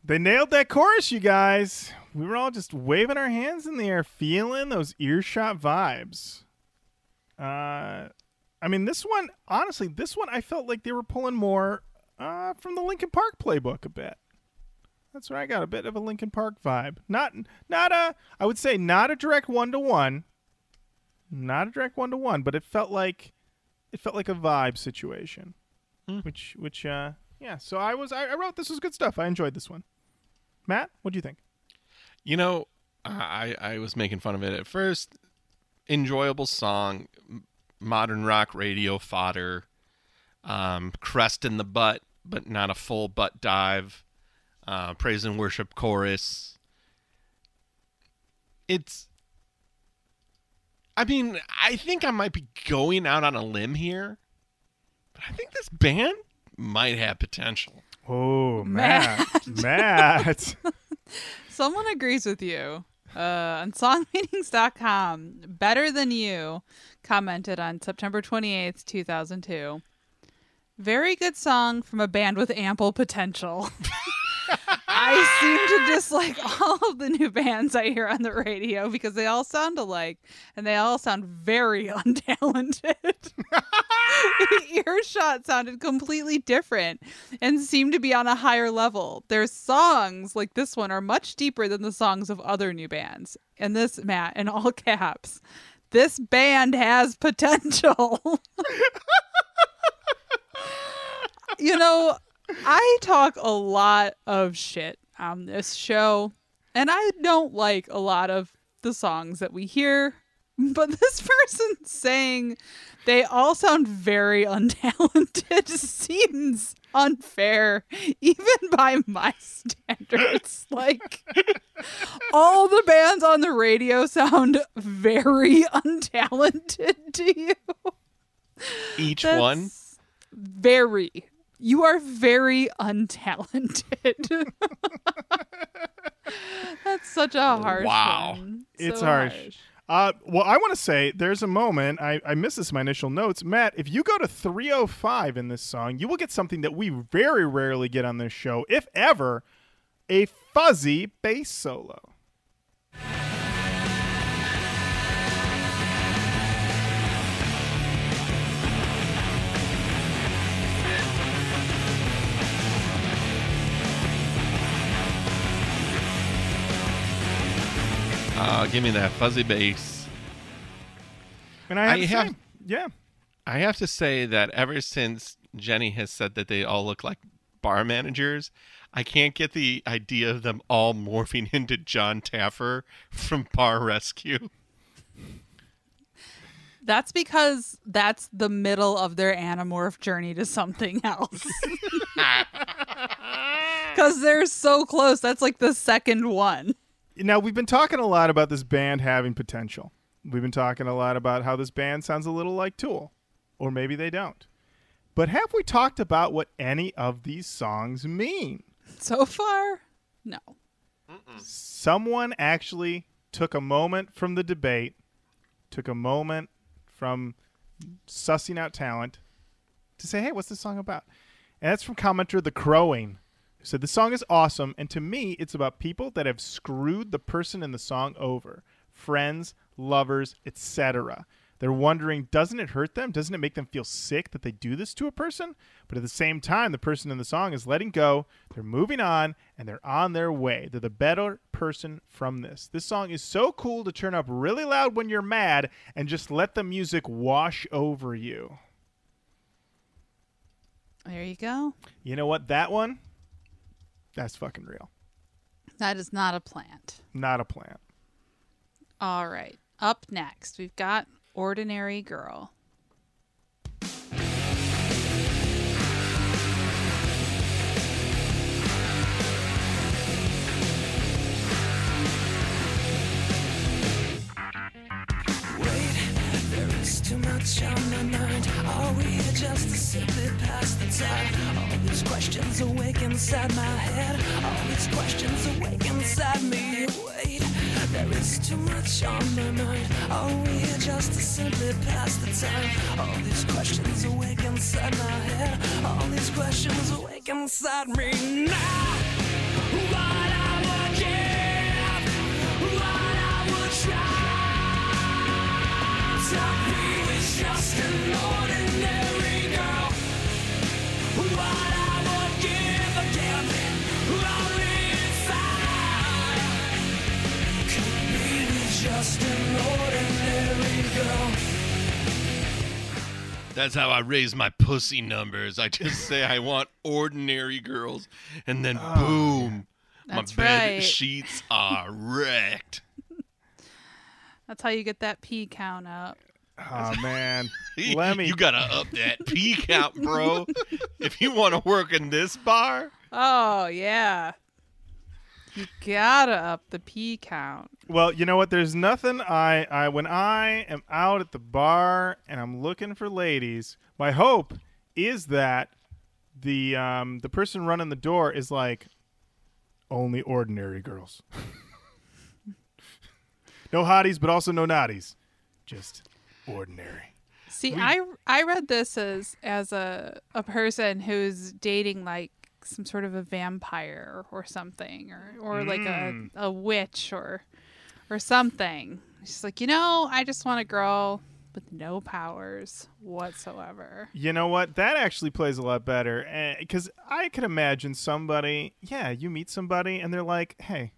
They nailed that chorus, you guys. We were all just waving our hands in the air, feeling those earshot vibes. Uh, I mean, this one, honestly, this one I felt like they were pulling more uh, from the Linkin Park playbook a bit. That's where I got a bit of a Linkin Park vibe. Not, not a, I would say, not a direct one to one, not a direct one to one, but it felt like, it felt like a vibe situation, which, which, uh, yeah. So I was, I, I wrote this was good stuff. I enjoyed this one. Matt, what do you think? You know, I I was making fun of it at first. Enjoyable song, modern rock radio fodder, um, crest in the butt, but not a full butt dive. Uh, praise and worship chorus. It's. I mean, I think I might be going out on a limb here, but I think this band might have potential. Oh, Matt. Matt. Someone agrees with you. Uh, on songmeanings.com, Better Than You commented on September 28th, 2002. Very good song from a band with ample potential. I seem to dislike all of the new bands I hear on the radio because they all sound alike and they all sound very untalented. Earshot sounded completely different and seemed to be on a higher level. Their songs, like this one, are much deeper than the songs of other new bands. And this, Matt, in all caps, this band has potential. you know, I talk a lot of shit on this show, and I don't like a lot of the songs that we hear, but this person saying they all sound very untalented seems unfair, even by my standards. like, all the bands on the radio sound very untalented to you. Each That's one. Very. You are very untalented. That's such a harsh Wow. one. It's So harsh. Uh, well, I want to say there's a moment I, I missed this in my initial notes. Matt, if you go to 305 in this song, you will get something that we very rarely get on this show, if ever, a fuzzy bass solo. Uh, give me that fuzzy bass. And I have, I to have- say, yeah, I have to say that ever since Jenny has said that they all look like bar managers, I can't get the idea of them all morphing into Jon Taffer from Bar Rescue. That's because that's the middle of their Animorph journey to something else. Because they're so close. That's like the second one. Now we've been talking a lot about this band having potential. We've been talking a lot about how this band sounds a little like Tool, or maybe they don't. But have we talked about what any of these songs mean? So far, no. Someone actually took a moment from the debate, took a moment from sussing out talent to say, "Hey, what's this song about?" And that's from commenter The Crowing, who said the song is awesome, and to me, it's about people that have screwed the person in the song over, friends, lovers, etc. They're wondering, doesn't it hurt them? Doesn't it make them feel sick that they do this to a person? But at the same time, the person in the song is letting go. They're moving on and they're on their way. They're the better person from this. This song is so cool to turn up really loud when you're mad and just let the music wash over you. There you go. You know what? That one, that's fucking real. That is not a plant. Not a plant. All right. Up next, we've got Ordinary Girl. Too much on my mind. Are we here just to simply pass the time? All these questions awake inside my head. All these questions awake inside me. Wait, there is too much on my mind. Are we here just to simply pass the time? All these questions awake inside my head. All these questions awake inside me now. That's how I raise my pussy numbers. I just say I want ordinary girls, and then oh, boom, That's my bed right. sheets are wrecked. That's how you get that P count up. Oh, man. Let me. You gotta up that P count, bro. if you want to work in this bar, Oh, yeah. You gotta up the P count. Well, you know what? There's nothing I, I when I am out at the bar and I'm looking for ladies, my hope is that the um the person running the door is like only ordinary girls. no hotties, but also no naughties. Just ordinary. See, I I read this as as a a person who's dating like some sort of a vampire or something, or or like a Mm. a witch or or something. She's like, you know, I just want a girl with no powers whatsoever. You know what? That actually plays a lot better because I could imagine somebody. Yeah, you meet somebody and they're like, "Hey,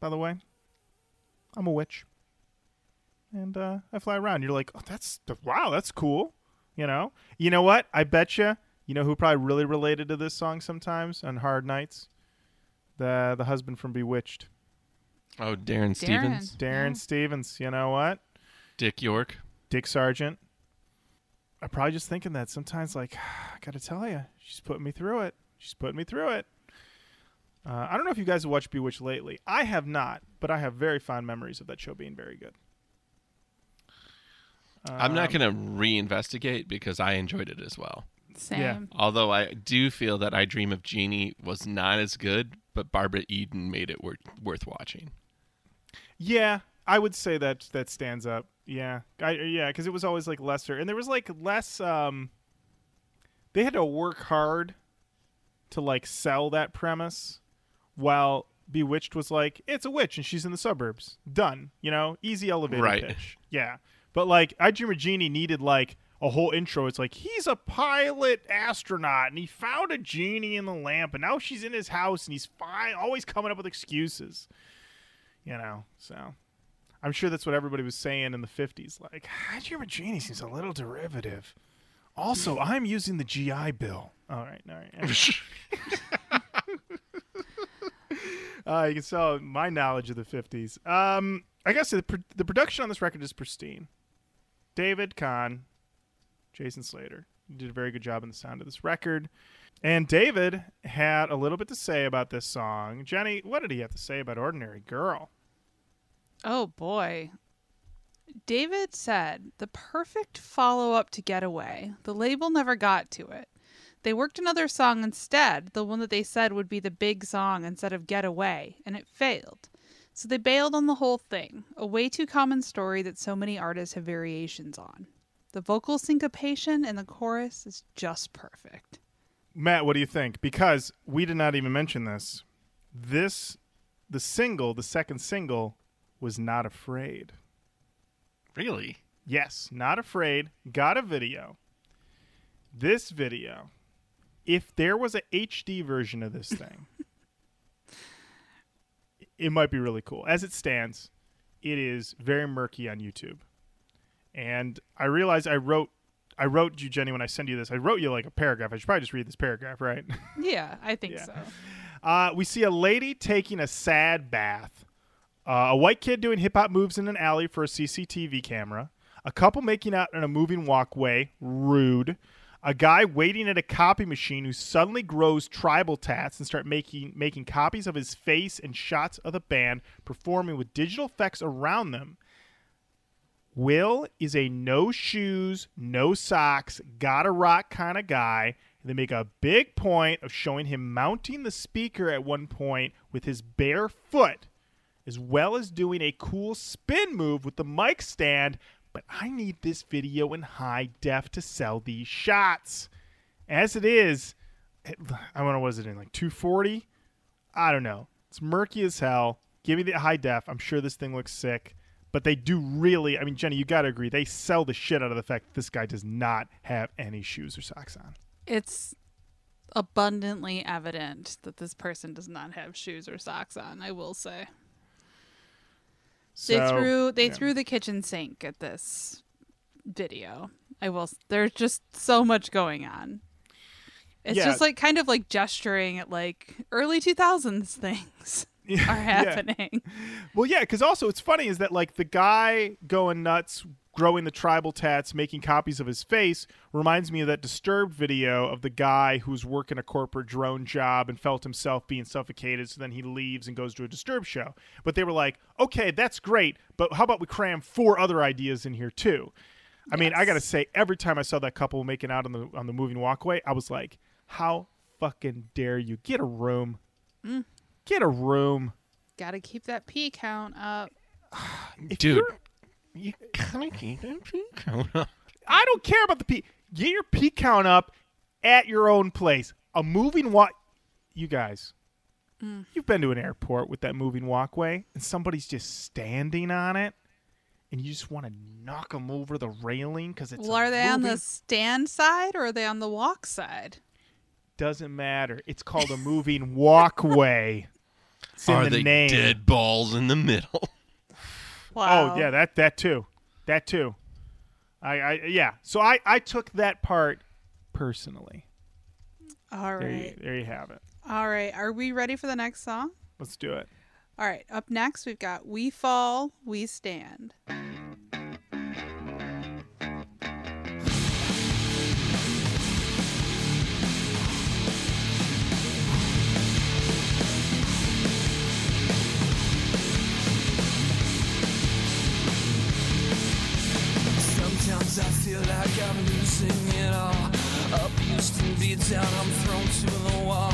by the way, I'm a witch, and uh, I fly around." You're like, "Oh, that's wow, that's cool." You know. You know what? I bet you. You know who probably really related to this song sometimes on hard nights? The the husband from Bewitched. Oh, Darrin Stephens, Darrin Yeah. Stephens. You know what? Dick York. Dick Sargent. I'm probably just thinking that sometimes, like, I gotta tell you, she's putting me through it. She's putting me through it. Uh, I don't know if you guys have watched Bewitched lately. I have not, but I have very fond memories of that show being very good. I'm not Um, going to reinvestigate because I enjoyed it as well. Same. Although I do feel that I Dream of Jeannie was not as good, but Barbara Eden made it worth worth watching. Yeah, I would say that that stands up. Yeah, I, yeah, because it was always like lesser, and there was like less. Um, they had to work hard to like sell that premise, while Bewitched was like, it's a witch and she's in the suburbs. Done. You know, easy elevator Right. pitch. Yeah, but like I Dream of Jeannie needed like a whole intro. It's like he's a pilot astronaut and he found a genie in the lamp, and now she's in his house and he's fine, always coming up with excuses. You know so i'm sure that's what everybody was saying in the 50s like I Dream of Jeannie seems a little derivative. Also i'm using the gi bill. All right all right uh, you can sell my knowledge of the 50s um i guess the, pro- the production on this record is pristine David Kahne jason slater did a very good job in the sound of this record and David had a little bit to say about this song. Jenny, what did he have to say about Ordinary Girl? Oh boy. David said the perfect follow up to Getaway. The label never got to it. They worked another song instead, the one that they said would be the big song instead of Getaway, and it failed. So they bailed on the whole thing, a way too common story that so many artists have variations on. The vocal syncopation in the chorus is just perfect. Matt, what do you think? Because we did not even mention this. This, the single, the second single, was Not Afraid. Really? Yes, Not Afraid got a video. This video, if there was a HD version of this thing, it might be really cool. As it stands, it is very murky on YouTube. And I realized I wrote I wrote you, Jenny, when I send you this. I wrote you like a paragraph. I should probably just read this paragraph, right? Yeah, I think Yeah. so. Uh, we see a lady taking a sad bath. Uh, a white kid doing hip hop moves in an alley for a CCTV camera. A couple making out in a moving walkway. Rude. A guy waiting at a copy machine who suddenly grows tribal tats and start making making copies of his face and shots of the band performing with digital effects around them. Will is a no shoes, no socks, gotta rock kind of guy. They make a big point of showing him mounting the speaker at one point with his bare foot, as well as doing a cool spin move with the mic stand. But I need this video in high def to sell these shots. As it is, it- I what is it in like 240? I don't know. It's murky as hell. Give me the high def. I'm sure this thing looks sick. But they do really, I mean, Jenny, you got to agree, they sell the shit out of the fact that this guy does not have any shoes or socks on. It's abundantly evident that this person does not have shoes or socks on, I will say. They So, threw they yeah. threw the kitchen sink at this video. I will there's just so much going on. It's Yeah. just like kind of like gesturing at like early 2000s things are Yeah. happening. Well, yeah, because also it's funny is that like the guy going nuts, growing the tribal tats, making copies of his face reminds me of that disturbed video of the guy who's working a corporate drone job and felt himself being suffocated. So then he leaves and goes to a disturbed show. But they were like, okay, that's great, but how about we cram four other ideas in here too? I mean, I gotta say, every time I saw that couple making out on the on the moving walkway, I was like, how fucking dare you get a room? Mm. Get a room. Got to keep that P count up. If Dude, you're- you kind of keep that peak count up. I don't care about the P. Get your P count up at your own place. A moving walk. You guys, mm. you've been to an airport with that moving walkway, and somebody's just standing on it, and you just want to knock them over the railing because it's. well, a are they on the stand side or are they on the walk side? Doesn't matter. It's called a moving walkway. It's in Are the they name. dead balls in the middle? Wow. Oh yeah, that that too, that too. I, I yeah. So I I took that part personally. All right. There you, there you have it. All right. Are we ready for the next song? Let's do it. All right, up next we've got We Fall, We Stand. I feel like I'm losing it all. Up used to be down, I'm thrown to the wall.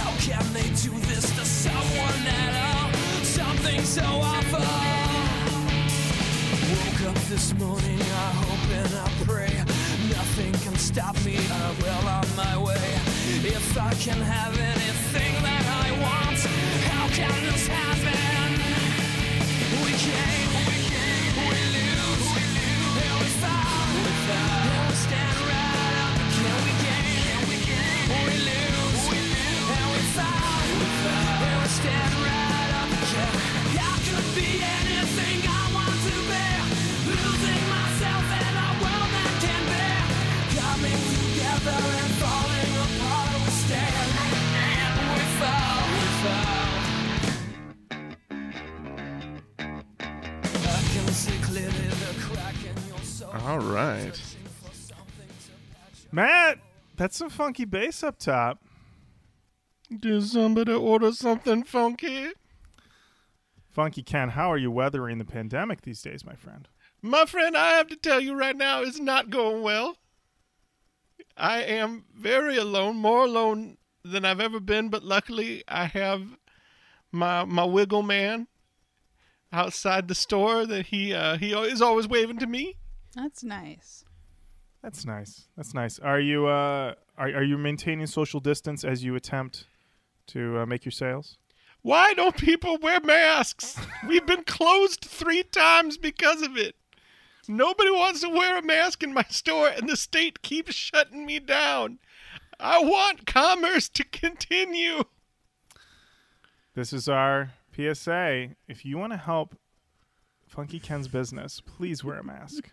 How can they do this to someone at all? Something so awful. Woke up this morning, I hope and I pray. Nothing can stop me, I'm well on my way. If I can have anything that I want, that's some funky bass up top. Did somebody order something funky? Funky Ken, how are you weathering the pandemic these days, my friend? My friend, I have to tell you right now, it's not going well. I am very alone, more alone than I've ever been, but luckily I have my my wiggle man outside the store that he uh, he is always waving to me. That's nice. That's nice. That's nice. Are you uh are are you maintaining social distance as you attempt to uh, make your sales? Why don't people wear masks? We've been closed three times because of it. Nobody wants to wear a mask in my store, and the state keeps shutting me down. I want commerce to continue. This is our PSA. If you want to help Funky Ken's business, please wear a mask.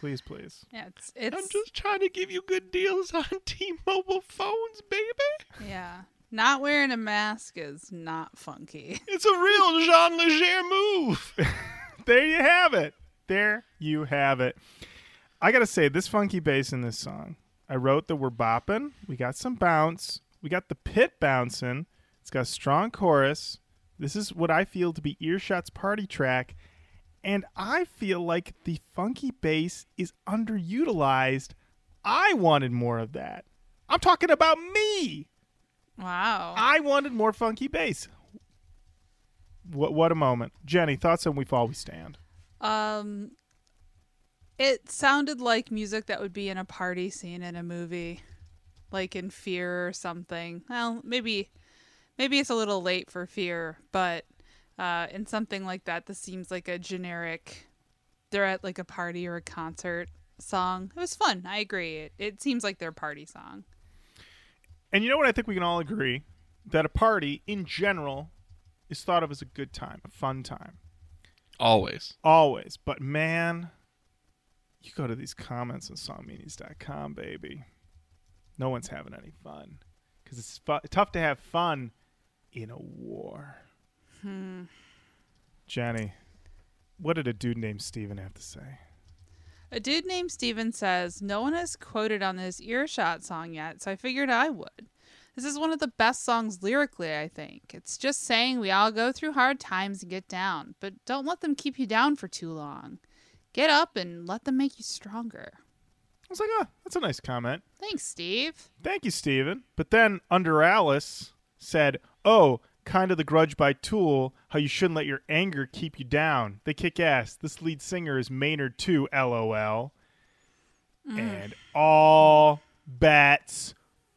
Please, please. Yeah, it's it's I'm just trying to give you good deals on T-Mobile phones, baby. yeah. Not wearing a mask is not funky. It's a real Jean Leger move. There you have it. There you have it. I gotta say, this funky bass in this song, I wrote that we're bopping. We got some bounce. We got the pit bouncing. It's got a strong chorus. This is what I feel to be Earshot's party track. And I feel like the funky bass is underutilized. I wanted more of that. I'm talking about me. Wow. I wanted more funky bass. What what a moment. Jenny, thoughts on We Fall We Stand. Um, it sounded like music that would be in a party scene in a movie, like in Fear or something. Well, maybe, maybe it's a little late for Fear, but uh, in something like that, this seems like a generic. They're at like a party or a concert song. It was fun. I agree. It it seems like their party song. And you know what I think we can all agree? That a party in general is thought of as a good time, a fun time. Always. Always. But man, you go to these comments on songmeanings.com, baby. No one's having any fun. Because it's fu- tough to have fun in a war. Hmm. Jenny, what did a dude named Steven have to say? A dude named Steven says, No one has quoted on this earshot song yet, so I figured I would. This is one of the best songs lyrically, I think. It's just saying we all go through hard times and get down, but don't let them keep you down for too long. Get up and let them make you stronger. I was like, oh, that's a nice comment. Thanks, Steve. Thank you, Steven. But then Under Alice said, Oh, kind of the grudge by Tool, how you shouldn't let your anger keep you down. They kick ass. This lead singer is Maynard too, lol. Mm. And all bets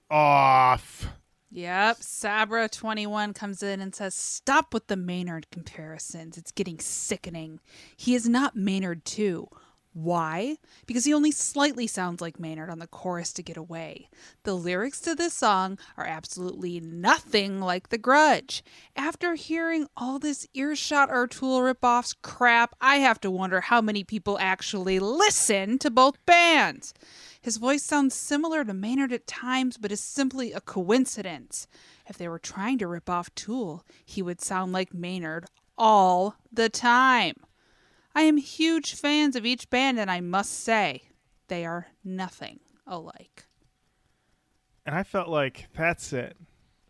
off. Yep, Sabra21 comes in and says, Stop with the Maynard comparisons. It's getting sickening. He is not Maynard 2. Why? Because he only slightly sounds like Maynard on the chorus to get away. The lyrics to this song are absolutely nothing like The Grudge. After hearing all this earshot or Tool ripoffs crap, I have to wonder how many people actually listen to both bands. His voice sounds similar to Maynard at times, but is simply a coincidence. If they were trying to rip off Tool, he would sound like Maynard all the time. I am huge fans of each band, and I must say, they are nothing alike. And I felt like that's it.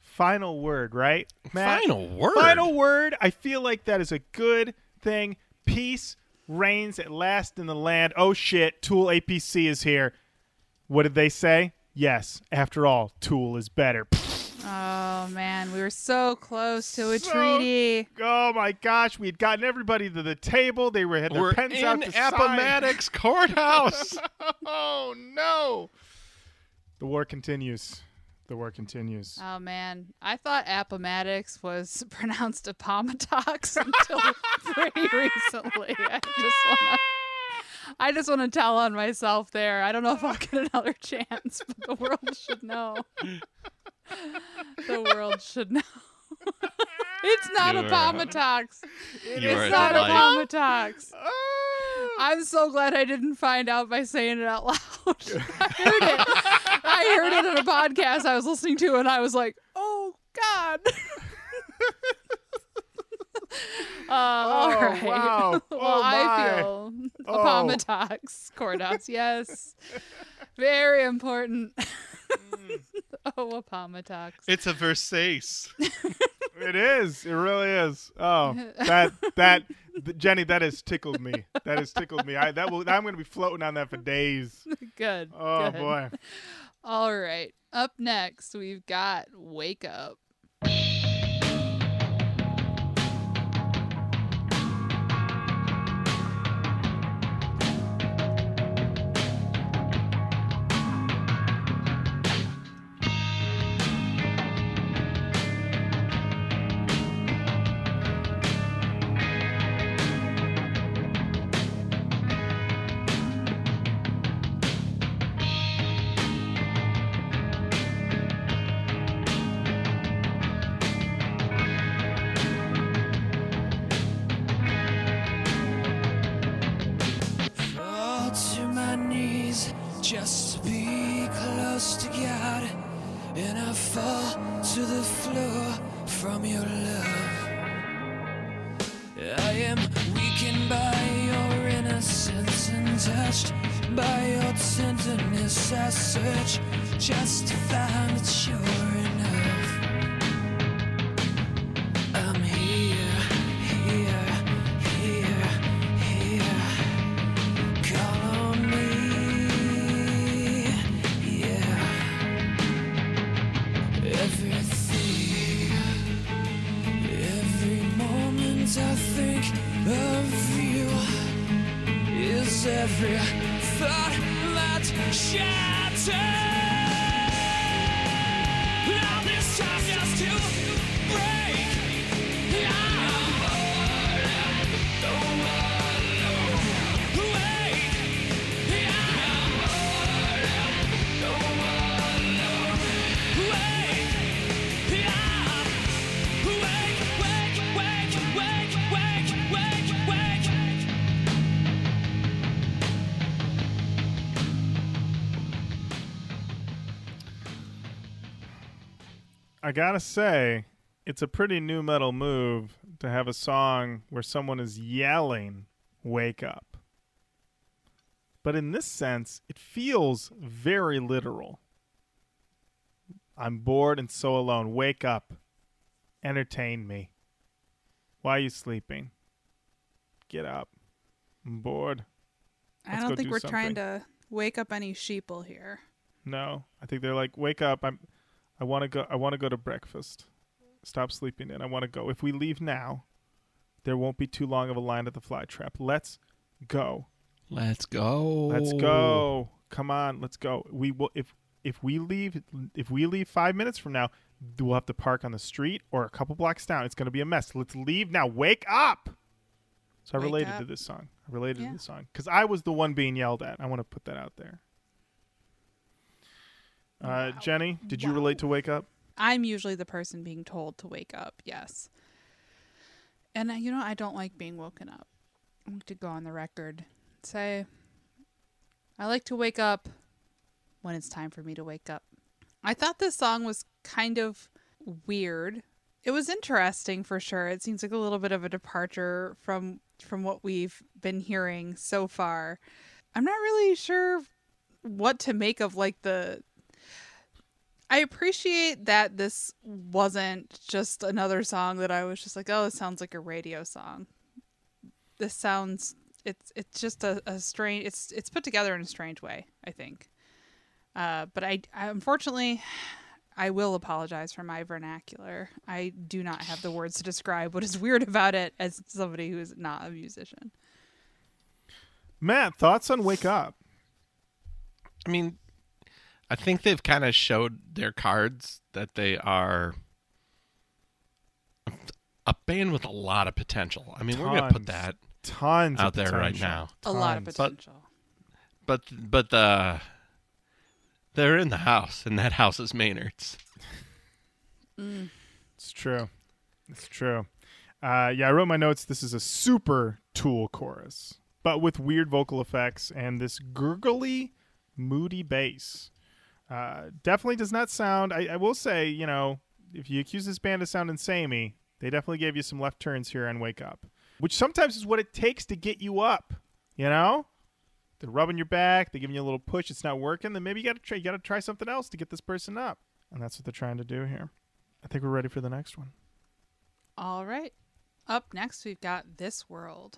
Final word, right? Matt? Final word. Final word. I feel like that is a good thing. Peace reigns at last in the land. Oh shit, Tool APC is here. What did they say? Yes, after all, Tool is better. Oh man, we were so close to a So- treaty. Oh my gosh, we had gotten everybody to the table. They were had their We're pens in out to sign. Appomattox Courthouse. oh no. The war continues. The war continues. Oh man, I thought Appomattox was pronounced Appomattox until pretty recently. I just wanna, I just want to tell on myself there. I don't know if I'll get another chance, but the world should know. The world should know. it's not You Appomattox. You are It's not a Appomattox. Oh. I'm so glad I didn't find out by saying it out loud. I heard it. I heard it in a podcast I was listening to, and I was like, "Oh God." uh, Oh, right. wow. well, Oh, I feel Oh. Appomattox courthouse. Yes, very important. oh, Appomattox. it's a Versace. It is. It really is. Oh, that that th- Jenny, that has tickled me. That has tickled me. I that will. I'm going to be floating on that for days. Good. Oh good. boy. All right. Up next, we've got Wake Up. Gotta say, it's a pretty nu-metal move to have a song where someone is yelling, Wake up. But in this sense, it feels very literal. I'm bored and so alone. Wake up. Entertain me. Why are you sleeping? Get up. I'm bored. I Let's don't think do we're trying to wake up any sheeple here. No, I think they're like, wake up. I'm. I want to go. I want to go to breakfast. Stop sleeping in. I want to go. If we leave now, there won't be too long of a line at the fly trap. Let's go. Let's go. Let's go. Come on, let's go. We will if if we leave if we leave five minutes from now, we'll have to park on the street or a couple blocks down. It's going to be a mess. Let's leave now. Wake up. So I Wake related to this song. I related Yeah. to this song because I was the one being yelled at. I want to put that out there. Uh. Jenny, did you Wow. relate to Wake Up? I'm usually the person being told to wake up, yes. And uh, you know, I don't like being woken up. I to go on the record and say I like to wake up when it's time for me to wake up. I thought this song was kind of weird. It was interesting for sure. It seems like a little bit of a departure from from what we've been hearing so far. I'm not really sure what to make of like the I appreciate that this wasn't just another song that I was just like, oh, it sounds like a radio song. This sounds it's it's just a, a strange it's it's put together in a strange way, I think. Uh, but I, I unfortunately I will apologize for my vernacular. I do not have the words to describe what is weird about it as somebody who is not a musician. Matt, thoughts on Wake Up? I mean, I think they've kind of showed their cards that they are a band with a lot of potential. I mean, we're going to put that Tons out of there right potential. now. A lot of Tons. But- potential. But but the they're in the house, and that house is Maynard's. It's true. It's true. Uh, yeah, I wrote my notes. This is a super Tool chorus, but with weird vocal effects and this gurgly, moody bass. Uh, definitely does not sound. I, I will say, you know, if you accuse this band of sounding samey, they definitely gave you some left turns here on Wake Up, which sometimes is what it takes to get you up. You know, they're rubbing your back, they're giving you a little push. It's not working, then maybe you got to try. You got to try something else to get this person up, and that's what they're trying to do here. I think we're ready for the next one. All right. Up next, we've got This World.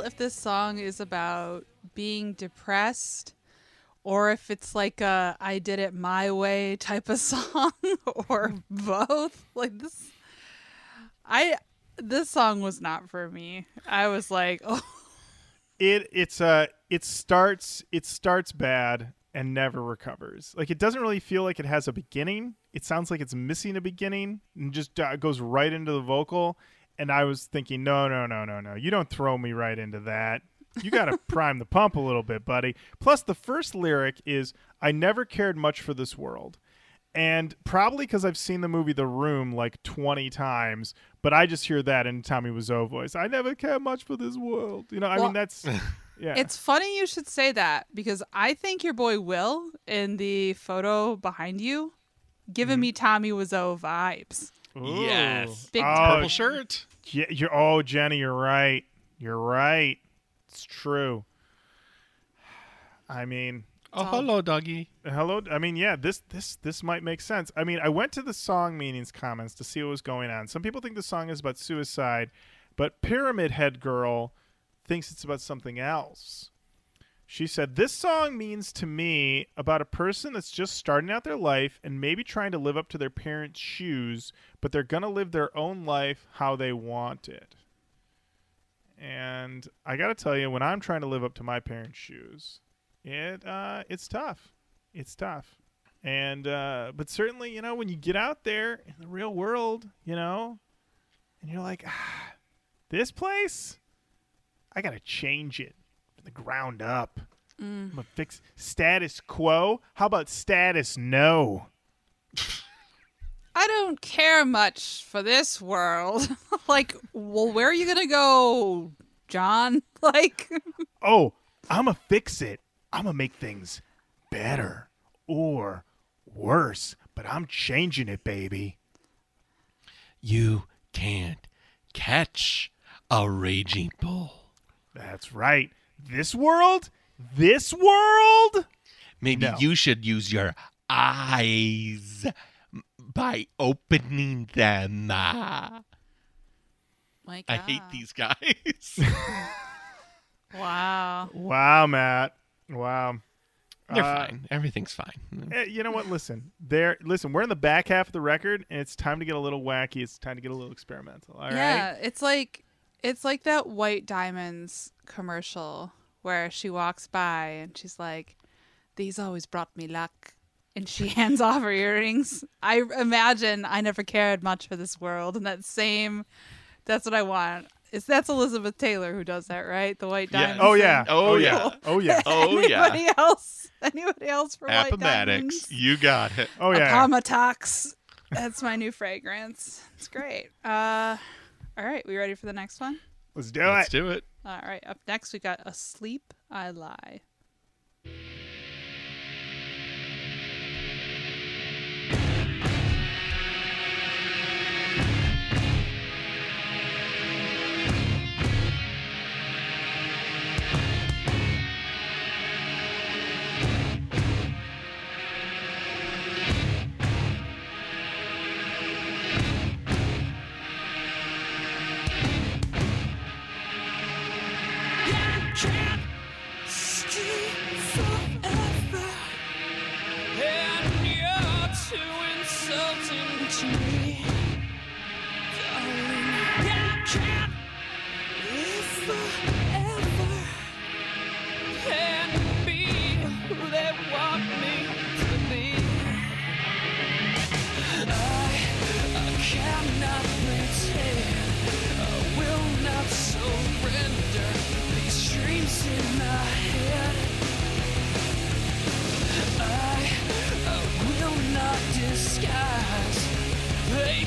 If this song is about being depressed or if it's like a I did it my way type of song or both. Like this I this song was not for me. I was like, "Oh, it it's uh it starts it starts bad and never recovers like it doesn't really feel like it has a beginning it sounds like it's missing a beginning and just uh, goes right into the vocal and i was thinking no no no no no you don't throw me right into that you got to prime the pump a little bit buddy plus the first lyric is i never cared much for this world and probably because I've seen the movie The Room like 20 times, but I just hear that in Tommy Wiseau voice. I never cared much for this world. You know, I mean, that's, yeah. It's funny you should say that because I think your boy Will in the photo behind you giving mm-hmm. me Tommy Wiseau vibes. Ooh. Yes. Big oh. Purple shirt. Yeah, you're oh Jenny, you're right. You're right. It's true. I mean, Oh, hello, doggy. hello. I mean, yeah, this this this might make sense. I mean, I went to the song meanings comments to see what was going on. Some people think the song is about suicide, but Pyramid Head Girl thinks it's about something else. She said, This song means to me about a person that's just starting out their life and maybe trying to live up to their parents' shoes, but they're going to live their own life how they want it. And I got to tell you, when I'm trying to live up to my parents' shoes, it uh, it's tough. It's tough. And uh, but certainly, you know, when you get out there in the real world, you know, and you're like, ah, this place, I got to change it from the ground up. Mm. I'm gonna fix status quo. How about status no? I don't care much for this world. like, well, where are you gonna go, John? Like, Oh, I'm gonna fix it. I'm gonna make things better or worse, but I'm changing it, baby. You can't catch a raging bull. That's right. This world? This world? Maybe No. you should use your eyes by opening them. Ah, My I hate these guys. Wow. Wow, Matt. Wow. They're Uh, fine. Everything's fine. eh, you know what? Listen, there. Listen, we're in the back half of the record, and it's time to get a little wacky. It's time to get a little experimental. All right. yeah, it's like it's like that White Diamonds commercial where she walks by and she's like, "These always brought me luck," and she hands off her earrings. I imagine I never cared much for this world, and that same, that's what I want. It's that's Elizabeth Taylor who does that, right? The White Yeah. Diamonds. Oh yeah. Oh, Oh yeah. yeah. Oh yeah. Oh, yeah. Anybody else? Anybody else for White Diamonds? You got it. Oh yeah. Apomatox. That's my new fragrance. It's great. Uh, all right, we ready for the next one? Let's do Let's it. do it. All right, up next we got Asleep I Lie. Insulting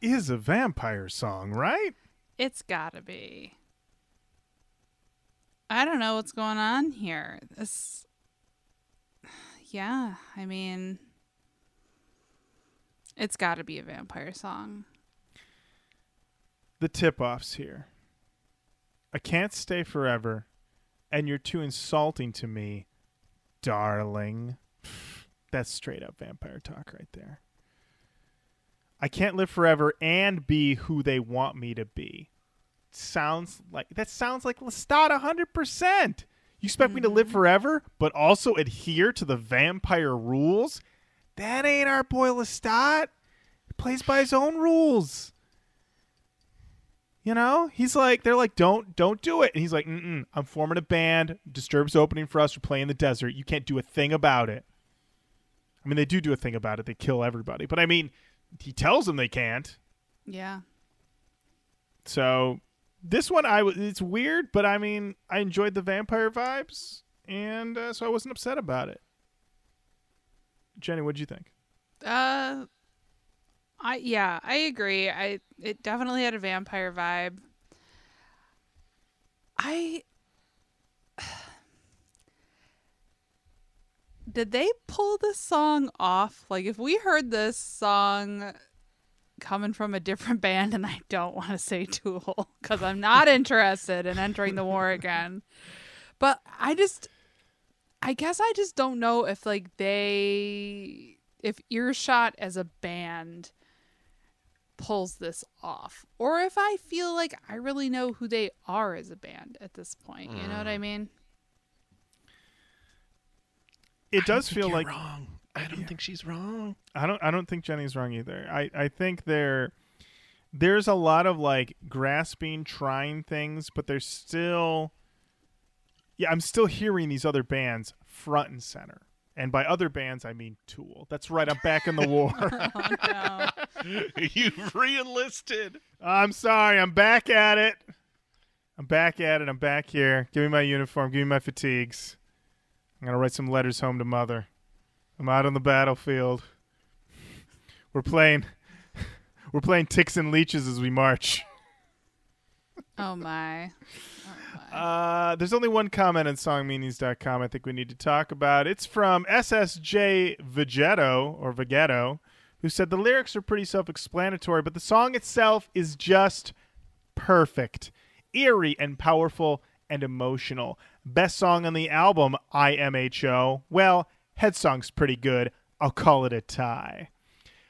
is a vampire song, right? It's gotta be. I don't know what's going on here. This. Yeah, I mean. It's gotta be a vampire song. The tip offs here. I can't stay forever, and you're too insulting to me, darling. That's straight up vampire talk right there. I can't live forever and be who they want me to be. Sounds like that sounds like Lestat hundred percent. You expect me to live mm-hmm. forever, but also adhere to the vampire rules? That ain't our boy Lestat. He plays by his own rules. You know, he's like, they're like, don't, don't do it, and he's like, Mm-mm, I'm forming a band. Disturbed's opening for us. We're playing in the desert. You can't do a thing about it. I mean, they do do a thing about it. They kill everybody, but I mean, he tells them they can't. Yeah. So this one, I was, it's weird, but I mean, I enjoyed the vampire vibes, and uh, so I wasn't upset about it. Jenny, what did you think? Uh I yeah, I agree. I it definitely had a vampire vibe. I Did they pull this song off? Like if we heard this song coming from a different band and I don't want to say Tool cuz I'm not interested in entering the war again. But I just I guess I just don't know if like they if Earshot as a band pulls this off or if I feel like I really know who they are as a band at this point. You know what I mm. mean? It I don't does think feel like wrong. I don't think she's wrong. I don't I don't think Jenny's wrong either. I I think there there's a lot of like grasping, trying things, but there's still yeah, I'm still hearing these other bands front and center. And by other bands, I mean Tool. That's right. I'm back in the war. Oh no. You've re-enlisted. I'm sorry. I'm back at it. I'm back at it. I'm back here. Give me my uniform. Give me my fatigues. I'm gonna write some letters home to mother. I'm out on the battlefield. We're playing. We're playing ticks and leeches as we march. Oh my. Uh, there's only one comment on songmeanings.com I think we need to talk about. It's from SSJ Vegetto or Vegetto, who said the lyrics are pretty self-explanatory, but the song itself is just perfect, eerie and powerful and emotional. Best song on the album, IMHO. Well, Headstrong's pretty good. I'll call it a tie.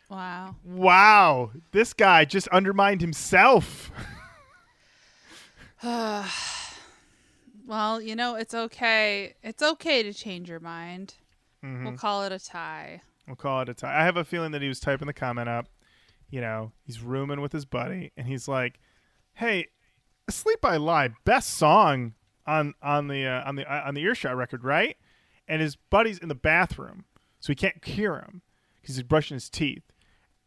Wow. Wow, this guy just undermined himself. Well, you know, it's okay. It's okay to change your mind. Mm-hmm. We'll call it a tie. We'll call it a tie. I have a feeling that he was typing the comment up. You know, he's rooming with his buddy, and he's like, "Hey, "Sleep I Lie" best song on on the uh, on the uh, on the Earshot record, right?" And his buddy's in the bathroom, so he can't hear him because he's brushing his teeth.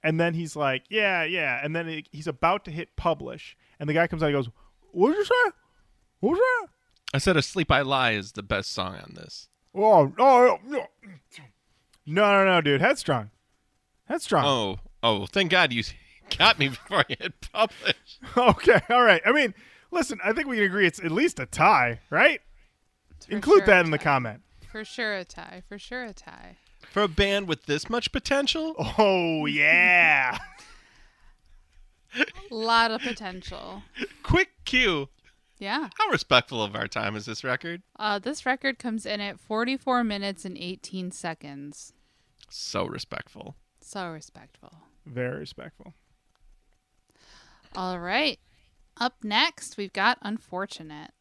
And then he's like, "Yeah, yeah," and then he, he's about to hit publish, and the guy comes out and goes, "What did you say? What was that?" I said "Asleep I Lie" is the best song on this. Oh, oh, no, no, no, no, dude, headstrong, headstrong. Oh, oh, thank God you got me before I hit publish. Okay, all right. I mean, listen, I think we can agree it's at least a tie, right? For Include sure that in the comment. For sure a tie. For sure a tie. For a band with this much potential, Oh yeah. A lot of potential. quick cue. Yeah. How respectful of our time is this record? Uh, this record comes in at 44 minutes and 18 seconds. So respectful. So respectful. Very respectful. All right. Up next, we've got Unfortunate.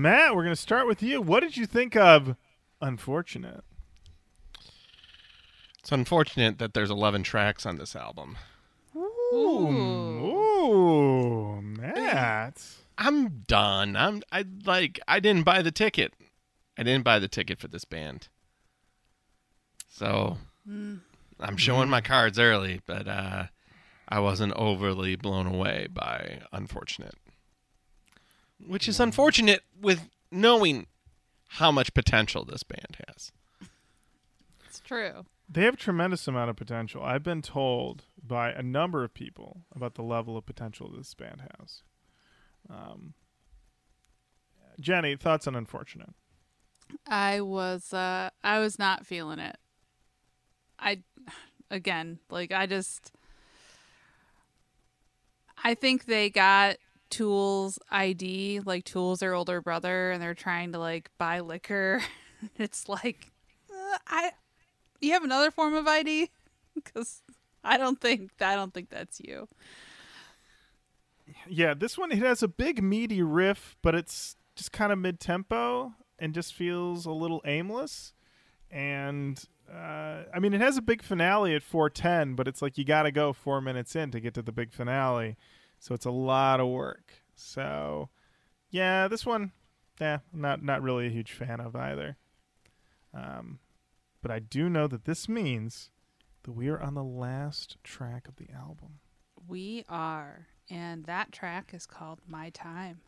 Matt, we're gonna start with you. What did you think of Unfortunate? It's unfortunate that there's 11 tracks on this album. Ooh, Ooh Matt. I'm done. I'm I like I didn't buy the ticket. I didn't buy the ticket for this band. So I'm showing my cards early, but uh I wasn't overly blown away by Unfortunate. Which is unfortunate with knowing how much potential this band has. It's true. They have a tremendous amount of potential. I've been told by a number of people about the level of potential this band has. Um, Jenny, thoughts on Unfortunate? I was uh I was not feeling it. I again, like I just I think they got Tool's ID, like Tool's their older brother and they're trying to like buy liquor. it's like uh, I you have another form of ID cuz I don't think I don't think that's you. Yeah, this one it has a big meaty riff, but it's just kind of mid tempo and just feels a little aimless. And uh, I mean, it has a big finale at 410, but it's like you got to go four minutes in to get to the big finale, so it's a lot of work. So, yeah, this one, yeah, not not really a huge fan of either. Um, but I do know that this means that we are on the last track of the album. We are and that track is called My Time.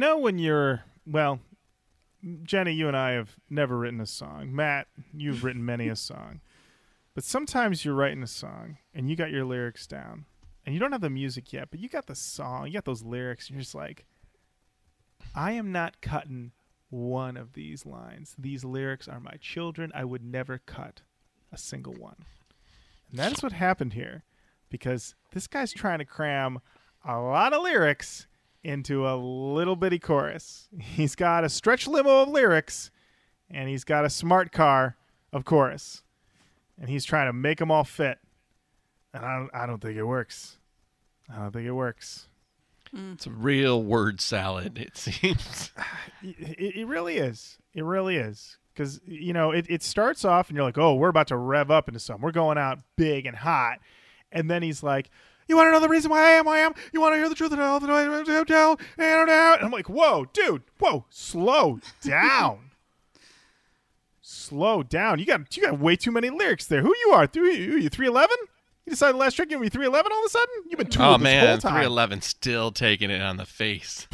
Know when you're well, Jenny, you and I have never written a song. Matt, you've written many a song. But sometimes you're writing a song and you got your lyrics down and you don't have the music yet, but you got the song, you got those lyrics, and you're just like, I am not cutting one of these lines. These lyrics are my children. I would never cut a single one. And that is what happened here because this guy's trying to cram a lot of lyrics into a little bitty chorus. He's got a stretch limo of lyrics and he's got a smart car of chorus. And he's trying to make them all fit. And I don't, I don't think it works. I don't think it works. Mm. It's a real word salad, it seems. It, it really is. It really is. Because, you know, it, it starts off and you're like, oh, we're about to rev up into something. We're going out big and hot. And then he's like, you want to know the reason why I am why I am? You want to hear the truth and all the way down and down? And I'm like, whoa, dude, whoa, slow down. slow down. You got you got way too many lyrics there. Who you are? Three, who you 311? You decided last trick you're 311 all of a sudden? You've been tooled oh this whole man, time. 311 still taking it on the face.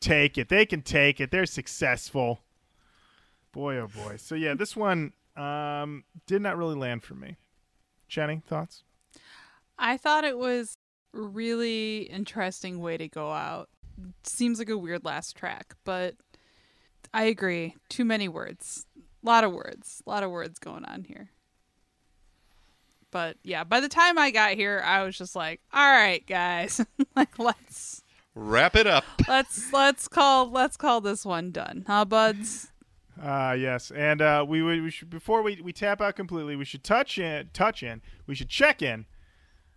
take it. They can take it. They're successful. Boy, oh boy. So yeah, this one um, did not really land for me. Jenny, thoughts? I thought it was a really interesting way to go out. Seems like a weird last track, but I agree. Too many words. A lot of words. A lot of words going on here. But yeah, by the time I got here, I was just like, "All right, guys. like let's Wrap it up. let's let's call let's call this one done. Huh, buds?" Uh yes, and uh, we would we should before we, we tap out completely, we should touch in touch in. We should check in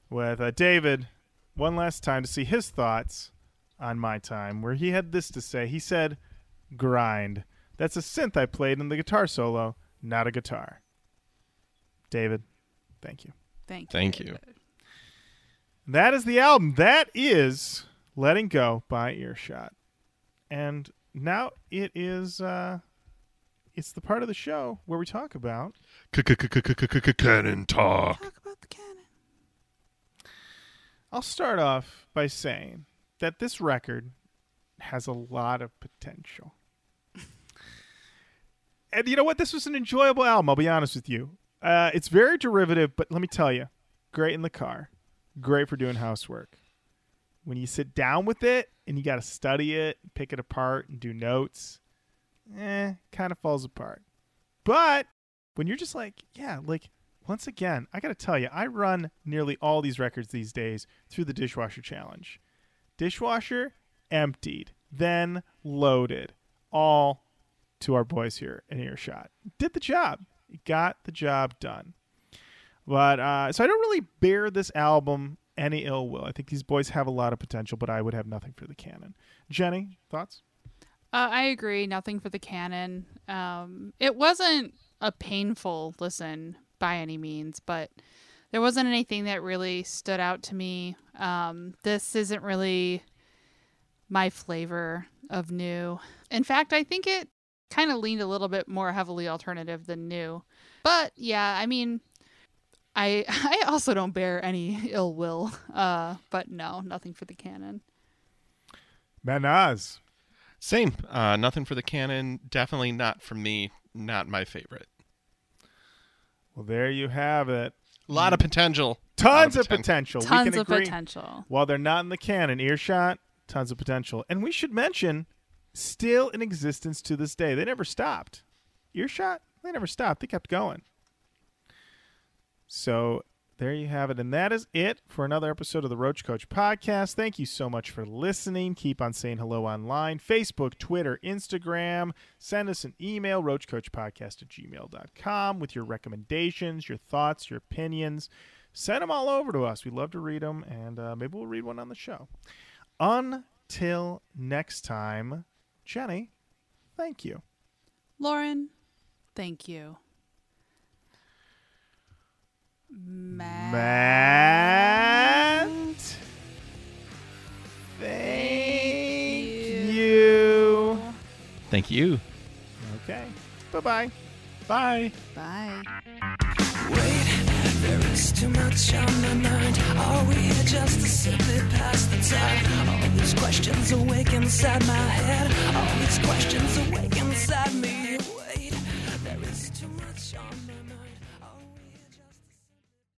with uh, David one last time to see his thoughts on my time. Where he had this to say. He said, "Grind. That's a synth I played in the guitar solo, not a guitar." David, thank you. Thank you. Thank you. That is the album. That is Letting Go by Earshot. And now it is uh it's the part of the show where we talk about Canon talk. Talk about the canon. I'll start off by saying that this record has a lot of potential. and you know what? This was an enjoyable album. I'll be honest with you. Uh, it's very derivative, but let me tell you, great in the car, great for doing housework. When you sit down with it and you got to study it, pick it apart, and do notes, eh, kind of falls apart. But when you're just like, yeah, like once again, I got to tell you, I run nearly all these records these days through the dishwasher challenge. Dishwasher emptied, then loaded, all to our boys here in earshot. Did the job. Got the job done. But uh, so I don't really bear this album any ill will. I think these boys have a lot of potential, but I would have nothing for the canon. Jenny, thoughts? Uh, I agree. Nothing for the canon. Um, it wasn't a painful listen by any means, but there wasn't anything that really stood out to me. Um, this isn't really my flavor of nu. In fact, I think it kind of leaned a little bit more heavily alternative than nu. But yeah, I mean, I I also don't bear any ill will. Uh, but no, nothing for the canon. Manaz. Same. Uh, nothing for the canon. Definitely not for me. Not my favorite. Well, there you have it. A lot of potential. Tons Lot of potential. we Tons can of agree. potential. While they're not in the canon, earshot, tons of potential. And we should mention, still in existence to this day. They never stopped. Earshot, they never stopped. They kept going. So there you have it. And that is it for another episode of the Roach Koach podcast. Thank you so much for listening. Keep on saying hello online Facebook, Twitter, Instagram. Send us an email, RoachKoachPodcast at gmail.com, with your recommendations, your thoughts, your opinions. Send them all over to us. We'd love to read them, and uh, maybe we'll read one on the show. Until next time, Jenny, thank you. Lauren, thank you. Matt, Matt, thank you. Thank you. Okay. Bye bye. Bye. Bye. Wait, there is too much on my mind. Are we here just to simply pass the time? All these questions awake inside my head. All these questions awake